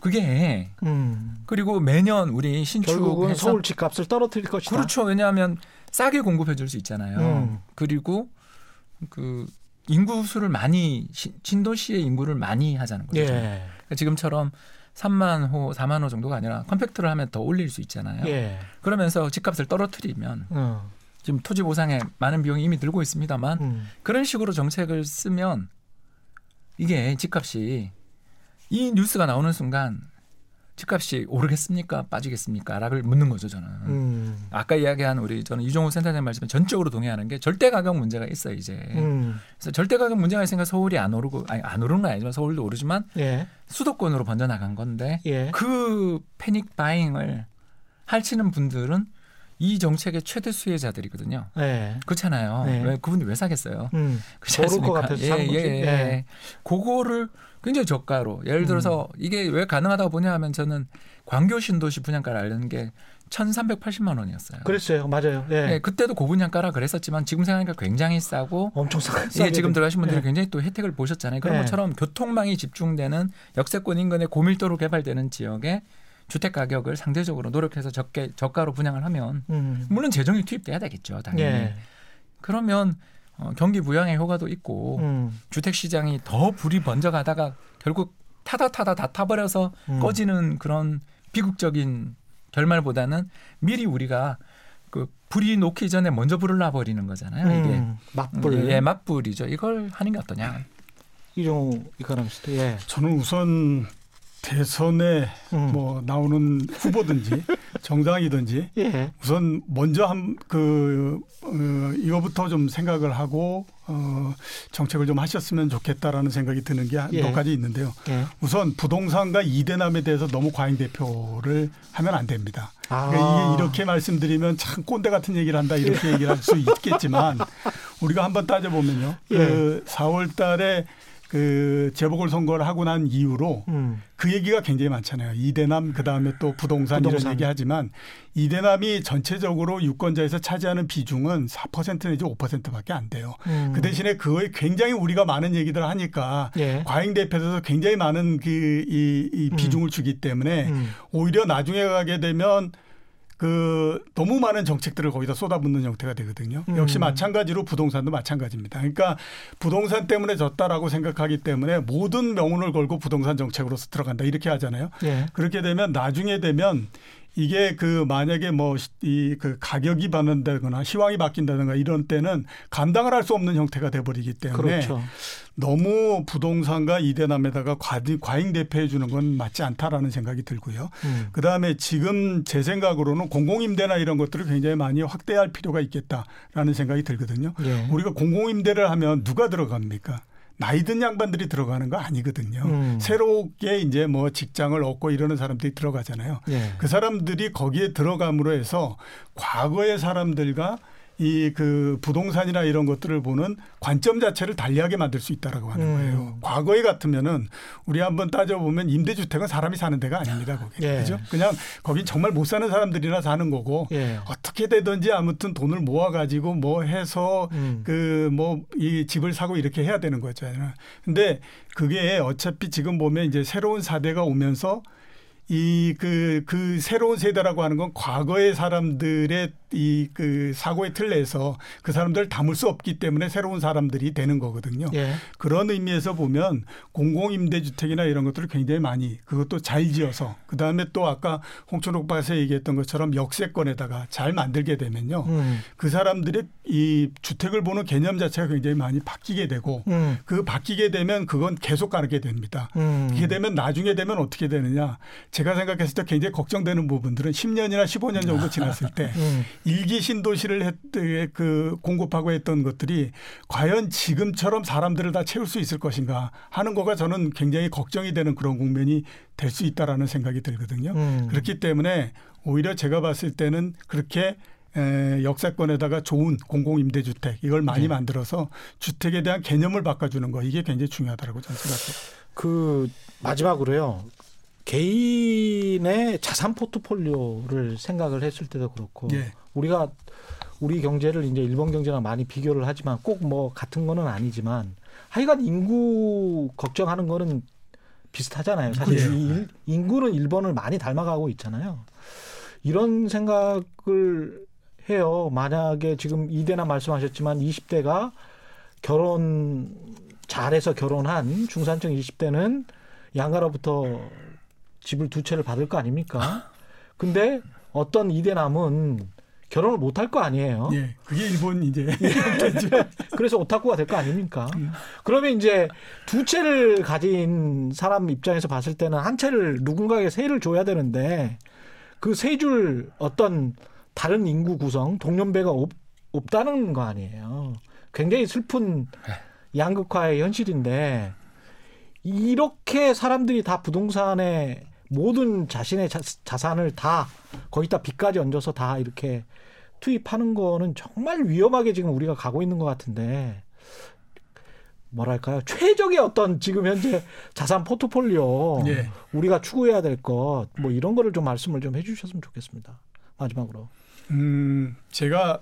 그게 음. 그리고 매년 우리 결국은 신축해서 서울 집값을 떨어뜨릴 것이다. 그렇죠. 왜냐하면 싸게 공급해 줄 수 있잖아요. 음. 그리고 그 인구 수를 많이 시- 신도시의 인구를 많이 하자는 거죠. 예. 그러니까 지금처럼 3만 호, 4만 호 정도가 아니라 컴팩트를 하면 더 올릴 수 있잖아요. 예. 그러면서 집값을 떨어뜨리면 어. 지금 토지 보상에 많은 비용이 이미 들고 있습니다만 음. 그런 식으로 정책을 쓰면 이게 집값이 이 뉴스가 나오는 순간 집값이 오르겠습니까 빠지겠습니까?라를 묻는 거죠 저는. 음. 아까 이야기한 우리 저는 이종호 센터장님 말씀에 전적으로 동의하는 게 절대 가격 문제가 있어 요 이제. 음. 그래서 절대 가격 문제가 있으니까 서울이 안 오르고 아니 안 오르는 건 아니지만 서울도 오르지만 예. 수도권으로 번져 나간 건데 예. 그 패닉 바잉을 할치는 분들은 이 정책의 최대 수혜자들이거든요. 예. 그렇잖아요. 네. 왜 그분이 왜 사겠어요? 음. 그렇지 않습니까? 같아서 예. 예, 예. 예. 그거를 굉장히 저가로 예를 들어서 이게 왜 가능하다고 보냐 하면 저는 광교 신도시 분양가를 알려는 게 1,380만 원이었어요. 그랬어요. 맞아요. 예. 예, 그때도 고분양가라 그랬었지만 지금 생각하니까 굉장히 싸고 엄청 싸. 예, 지금 들어가신 분들이 예. 굉장히 또 혜택을 보셨잖아요. 그런 네. 것처럼 교통망이 집중되는 역세권 인근의 고밀도로 개발되는 지역에 주택 가격을 상대적으로 노력해서 적게 저가로 분양을 하면 음. 물론 재정이 투입돼야 되겠죠, 당연히. 예. 그러면 어, 경기 부양의 효과도 있고 음. 주택 시장이 더 불이 번져가다가 결국 타다 타다 다 타버려서 음. 꺼지는 그런 비극적인 결말보다는 미리 우리가 그 불이 녹기 전에 먼저 불을 놔버리는 거잖아요. 이게 음, 맞불. 예, 맞불이죠. 이걸 하는 게 어떠냐. 이종우 이카노미스트. 예. 저는 우선 대선에 음. 뭐 나오는 후보든지 정당이든지 예. 우선 먼저 한그 어, 이거부터 좀 생각을 하고 어, 정책을 좀 하셨으면 좋겠다라는 생각이 드는 게 예. 몇 가지 있는데요. 예. 우선 부동산과 이대남에 대해서 너무 과잉 대표를 하면 안 됩니다. 아. 그러니까 이게 이렇게 말씀드리면 참 꼰대 같은 얘기를 한다 이렇게 얘기를 할 수 있겠지만 우리가 한번 따져보면요. 예. 그 4월 달에 그 재보궐 선거를 하고 난 이후로 음. 그 얘기가 굉장히 많잖아요. 이대남 그다음에 또 부동산, 부동산. 이런 얘기하지만 이대남이 전체적으로 유권자에서 차지하는 비중은 4% 내지 5%밖에 안 돼요. 음. 그 대신에 그거에 굉장히 우리가 많은 얘기들을 하니까 예. 과잉 대표에서 굉장히 많은 그이이 음. 비중을 주기 때문에 음. 오히려 나중에 가게 되면 그 너무 많은 정책들을 거기다 쏟아붓는 형태가 되거든요. 음. 역시 마찬가지로 부동산도 마찬가지입니다. 그러니까 부동산 때문에 졌다라고 생각하기 때문에 모든 명운을 걸고 부동산 정책으로서 들어간다 이렇게 하잖아요. 예. 그렇게 되면 나중에 되면 이게 그 만약에 뭐 이 그 가격이 받는다거나 시황이 바뀐다든가 이런 때는 감당을 할 수 없는 형태가 돼버리기 때문에 그렇죠. 너무 부동산과 이대남에다가 과잉, 과잉 대표해 주는 건 맞지 않다라는 생각이 들고요. 음. 그 다음에 지금 제 생각으로는 공공임대나 이런 것들을 굉장히 많이 확대할 필요가 있겠다라는 생각이 들거든요. 예. 우리가 공공임대를 하면 누가 들어갑니까? 나이 든 양반들이 들어가는 거 아니거든요. 음. 새롭게 이제 뭐 직장을 얻고 이러는 사람들이 들어가잖아요. 예. 그 사람들이 거기에 들어감으로 해서 과거의 사람들과 이 그 부동산이나 이런 것들을 보는 관점 자체를 달리하게 만들 수 있다라고 하는 음. 거예요. 과거에 같으면은 우리 한번 따져보면 임대주택은 사람이 사는 데가 아닙니다. 거기. 예. 그죠? 그냥 거긴 정말 못 사는 사람들이나 사는 거고 예. 어떻게 되든지 아무튼 돈을 모아 가지고 뭐 해서 음. 그뭐 이 집을 사고 이렇게 해야 되는 거잖아요. 근데 그게 어차피 지금 보면 이제 새로운 사대가 오면서 이그그 새로운 세대라고 하는 건 과거의 사람들의 이 그 사고의 틀 내에서 그 사람들을 담을 수 없기 때문에 새로운 사람들이 되는 거거든요. 예. 그런 의미에서 보면 공공임대주택이나 이런 것들을 굉장히 많이 그것도 잘 지어서 그 다음에 또 아까 홍천옥 박사 얘기했던 것처럼 역세권에다가 잘 만들게 되면요. 음. 그 사람들의 이 주택을 보는 개념 자체가 굉장히 많이 바뀌게 되고 음. 그 바뀌게 되면 그건 계속 가게 됩니다. 음. 이게 되면 나중에 되면 어떻게 되느냐. 제가 생각했을 때 굉장히 걱정되는 부분들은 10년이나 15년 정도 지났을 때 음. 일기 신도시를 했, 그 공급하고 했던 것들이 과연 지금처럼 사람들을 다 채울 수 있을 것인가 하는 거가 저는 굉장히 걱정이 되는 그런 국면이 될 수 있다라는 생각이 들거든요. 음. 그렇기 때문에 오히려 제가 봤을 때는 그렇게 에, 역사권에다가 좋은 공공임대주택 이걸 많이 네. 만들어서 주택에 대한 개념을 바꿔주는 거 이게 굉장히 중요하다고 저는 생각해요. 그 마지막으로요. 개인의 자산 포트폴리오를 생각을 했을 때도 그렇고 예. 우리가 우리 경제를 이제 일본 경제랑 많이 비교를 하지만 꼭 뭐 같은 거는 아니지만 하여간 인구 걱정하는 거는 비슷하잖아요. 사실 일- 인구는 일본을 많이 닮아가고 있잖아요. 이런 생각을 해요. 만약에 지금 이대나 말씀하셨지만 20대가 결혼 잘해서 결혼한 중산층 20대는 양가로부터 집을 두 채를 받을 거 아닙니까? 근데 어떤 이대남은 결혼을 못 할 거 아니에요. 예, 그게 일본 이제 그래서 오타쿠가 될 거 아닙니까? 음. 그러면 이제 두 채를 가진 사람 입장에서 봤을 때는 한 채를 누군가에게 세를 줘야 되는데 그 세 줄 어떤 다른 인구 구성 동년배가 없, 없다는 거 아니에요. 굉장히 슬픈 양극화의 현실인데 이렇게 사람들이 다 부동산에 모든 자신의 자, 자산을 다 거기다 빚까지 얹어서 다 이렇게 투입하는 거는 정말 위험하게 지금 우리가 가고 있는 것 같은데 뭐랄까요? 최적의 어떤 지금 현재 자산 포트폴리오 예. 우리가 추구해야 될 것 뭐 이런 거를 좀 말씀을 좀 해주셨으면 좋겠습니다. 마지막으로. 음, 제가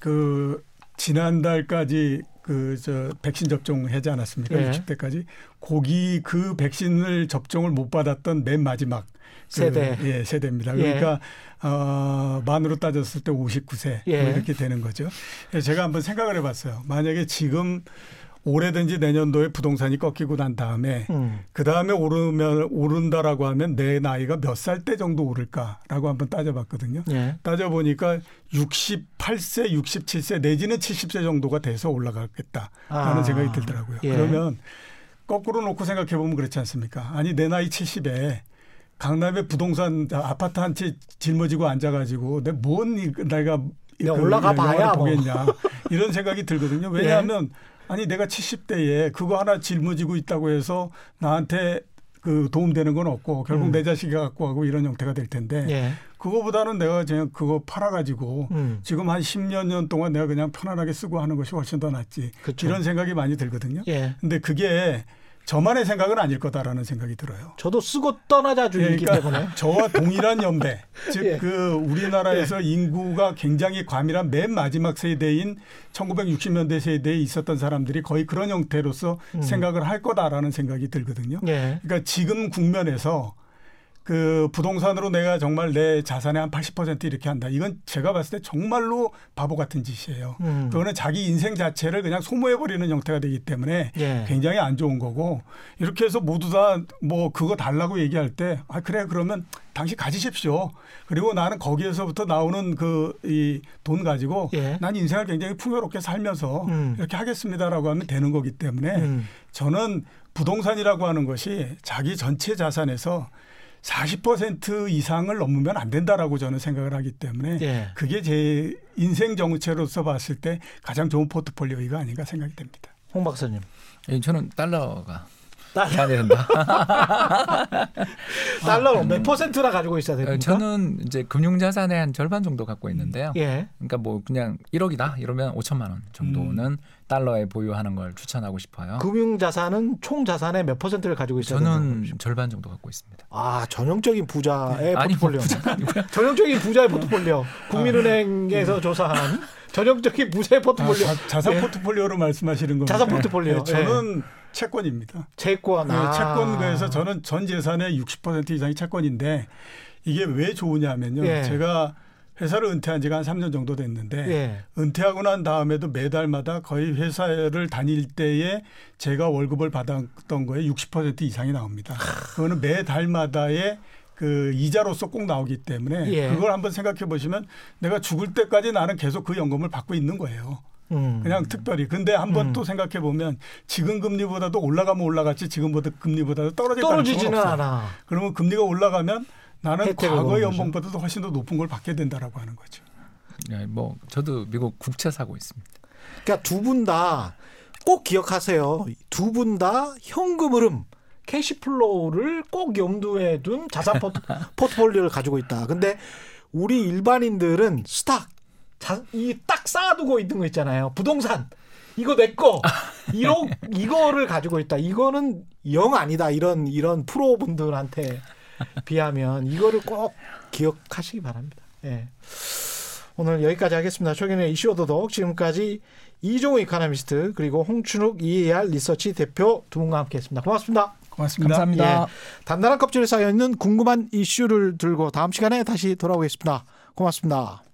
그 지난달까지 그 저 백신 접종하지 않았습니까? 예. 60대까지 고기 그 백신을 접종을 못 받았던 맨 마지막 그, 세대. 예, 세대입니다. 예. 그러니까 어, 만으로 따졌을 때 59세 예. 뭐 이렇게 되는 거죠. 그래서 제가 한번 생각을 해봤어요. 만약에 지금 올해든지 내년도에 부동산이 꺾이고 난 다음에 음. 그 다음에 오르면 오른다라고 하면 내 나이가 몇 살 때 정도 오를까라고 한번 따져봤거든요. 예. 따져보니까 68세, 67세 내지는 70세 정도가 돼서 올라가겠다라는 아. 생각이 들더라고요. 예. 그러면 거꾸로 놓고 생각해 보면 그렇지 않습니까? 아니 내 나이 70에 강남에 부동산 아파트 한 채 짊어지고 앉아가지고 내 뭔 내가 야, 올라가 그 영화를 봐야 뭐. 보겠냐 이런 생각이 들거든요. 왜냐하면 아니 내가 70대에 그거 하나 짊어지고 있다고 해서 나한테 그 도움되는 건 없고 결국 음. 내 자식이 갖고 가고 이런 형태가 될 텐데 예. 그거보다는 내가 그냥 그거 팔아가지고 음. 지금 한 10년 년 동안 내가 그냥 편안하게 쓰고 하는 것이 훨씬 더 낫지. 그쵸. 이런 생각이 많이 들거든요. 예. 근데 그게 저만의 생각은 아닐 거다라는 생각이 들어요. 저도 쓰고 떠나자 주의이기 그러니까 때문에 저와 동일한 연대, 즉 예. 그 우리나라에서 인구가 굉장히 과밀한 맨 마지막 세대인 1960년대 세대에 있었던 사람들이 거의 그런 형태로서 음. 생각을 할 거다라는 생각이 들거든요. 예. 그러니까 지금 국면에서 그 부동산으로 내가 정말 내 자산의 한 80% 이렇게 한다. 이건 제가 봤을 때 정말로 바보 같은 짓이에요. 음. 그거는 자기 인생 자체를 그냥 소모해 버리는 형태가 되기 때문에 예. 굉장히 안 좋은 거고 이렇게 해서 모두 다 뭐 그거 달라고 얘기할 때 아 그래 그러면 당신 가지십시오. 그리고 나는 거기에서부터 나오는 그 이 돈 가지고 예. 난 인생을 굉장히 풍요롭게 살면서 음. 이렇게 하겠습니다라고 하면 되는 거기 때문에 음. 저는 부동산이라고 하는 것이 자기 전체 자산에서 40% 이상을 넘으면 안 된다라고 저는 생각을 하기 때문에 예. 그게 제 인생 정체로서 봤을 때 가장 좋은 포트폴리오가 아닌가 생각이 됩니다. 홍 박사님. 예, 저는 달러가 달러, 해야 된다. 달러 몇 퍼센트나 가지고 있어야 됩니까? 어, 저는 이제 금융자산의 한 절반 정도 갖고 있는데요. 예. 그러니까 뭐 그냥 1억이다 이러면 5천만 원 정도는 음. 달러에 보유하는 걸 추천하고 싶어요. 금융 자산은 총 자산의 몇 퍼센트를 가지고 있어야 저는 절반 정도 갖고 있습니다. 아 전형적인 부자의 아니 뭐 포트폴리오. 전형적인 부자의 포트폴리오. 국민은행에서 조사한 전형적인 부자의 아, 포트폴리오. 자, 산 예. 포트폴리오로 말씀하시는 겁니다. 자산 포트폴리오. 네, 저는 채권입니다. 채권. 네, 아. 채권 그래서 저는 전 재산의 60% 이상이 채권인데 이게 왜 좋으냐면요. 예. 제가 회사를 은퇴한 지가 한 3년 정도 됐는데 예. 은퇴하고 난 다음에도 매달마다 거의 회사를 다닐 때에 제가 월급을 받았던 거에 60% 이상이 나옵니다. 그거는 매달마다의 그 이자로서 꼭 나오기 때문에 예. 그걸 한번 생각해 보시면 내가 죽을 때까지 나는 계속 그 연금을 받고 있는 거예요. 음. 그냥 특별히. 근데 한번 음. 또 생각해 보면 지금 금리보다도 올라가면 올라갔지 지금보다 금리보다도 떨어질 떨어지지는. 않아. 그러면 금리가 올라가면 나는 거죠. 연봉보다도 훨씬 더 높은 걸 받게 된다라고 하는 거죠. 예, 뭐 저도 미국 국채 사고 있습니다. 그러니까 두 분 다 꼭 기억하세요. 두 분 다 현금 흐름, cash flow를 꼭 염두에 둔 자산 포트, 포트폴리오를 가지고 있다. 근데 우리 일반인들은 stock, 이 딱 쌓아두고 있는 거 있잖아요. 부동산. 이거 내 거. 1억 이거를 가지고 있다. 이거는 영 아니다. 이런 이런 프로 분들한테 비하면 이거를 꼭 기억하시기 바랍니다. 예. 오늘 여기까지 하겠습니다. 최근의 이슈 오도독 지금까지 이종우 이카노미스트 그리고 홍춘욱 EAR 리서치 대표 두 분과 함께했습니다. 고맙습니다. 고맙습니다. 감사합니다. 예. 단단한 껍질에 쌓여 있는 궁금한 이슈를 들고 다음 시간에 다시 돌아오겠습니다. 고맙습니다.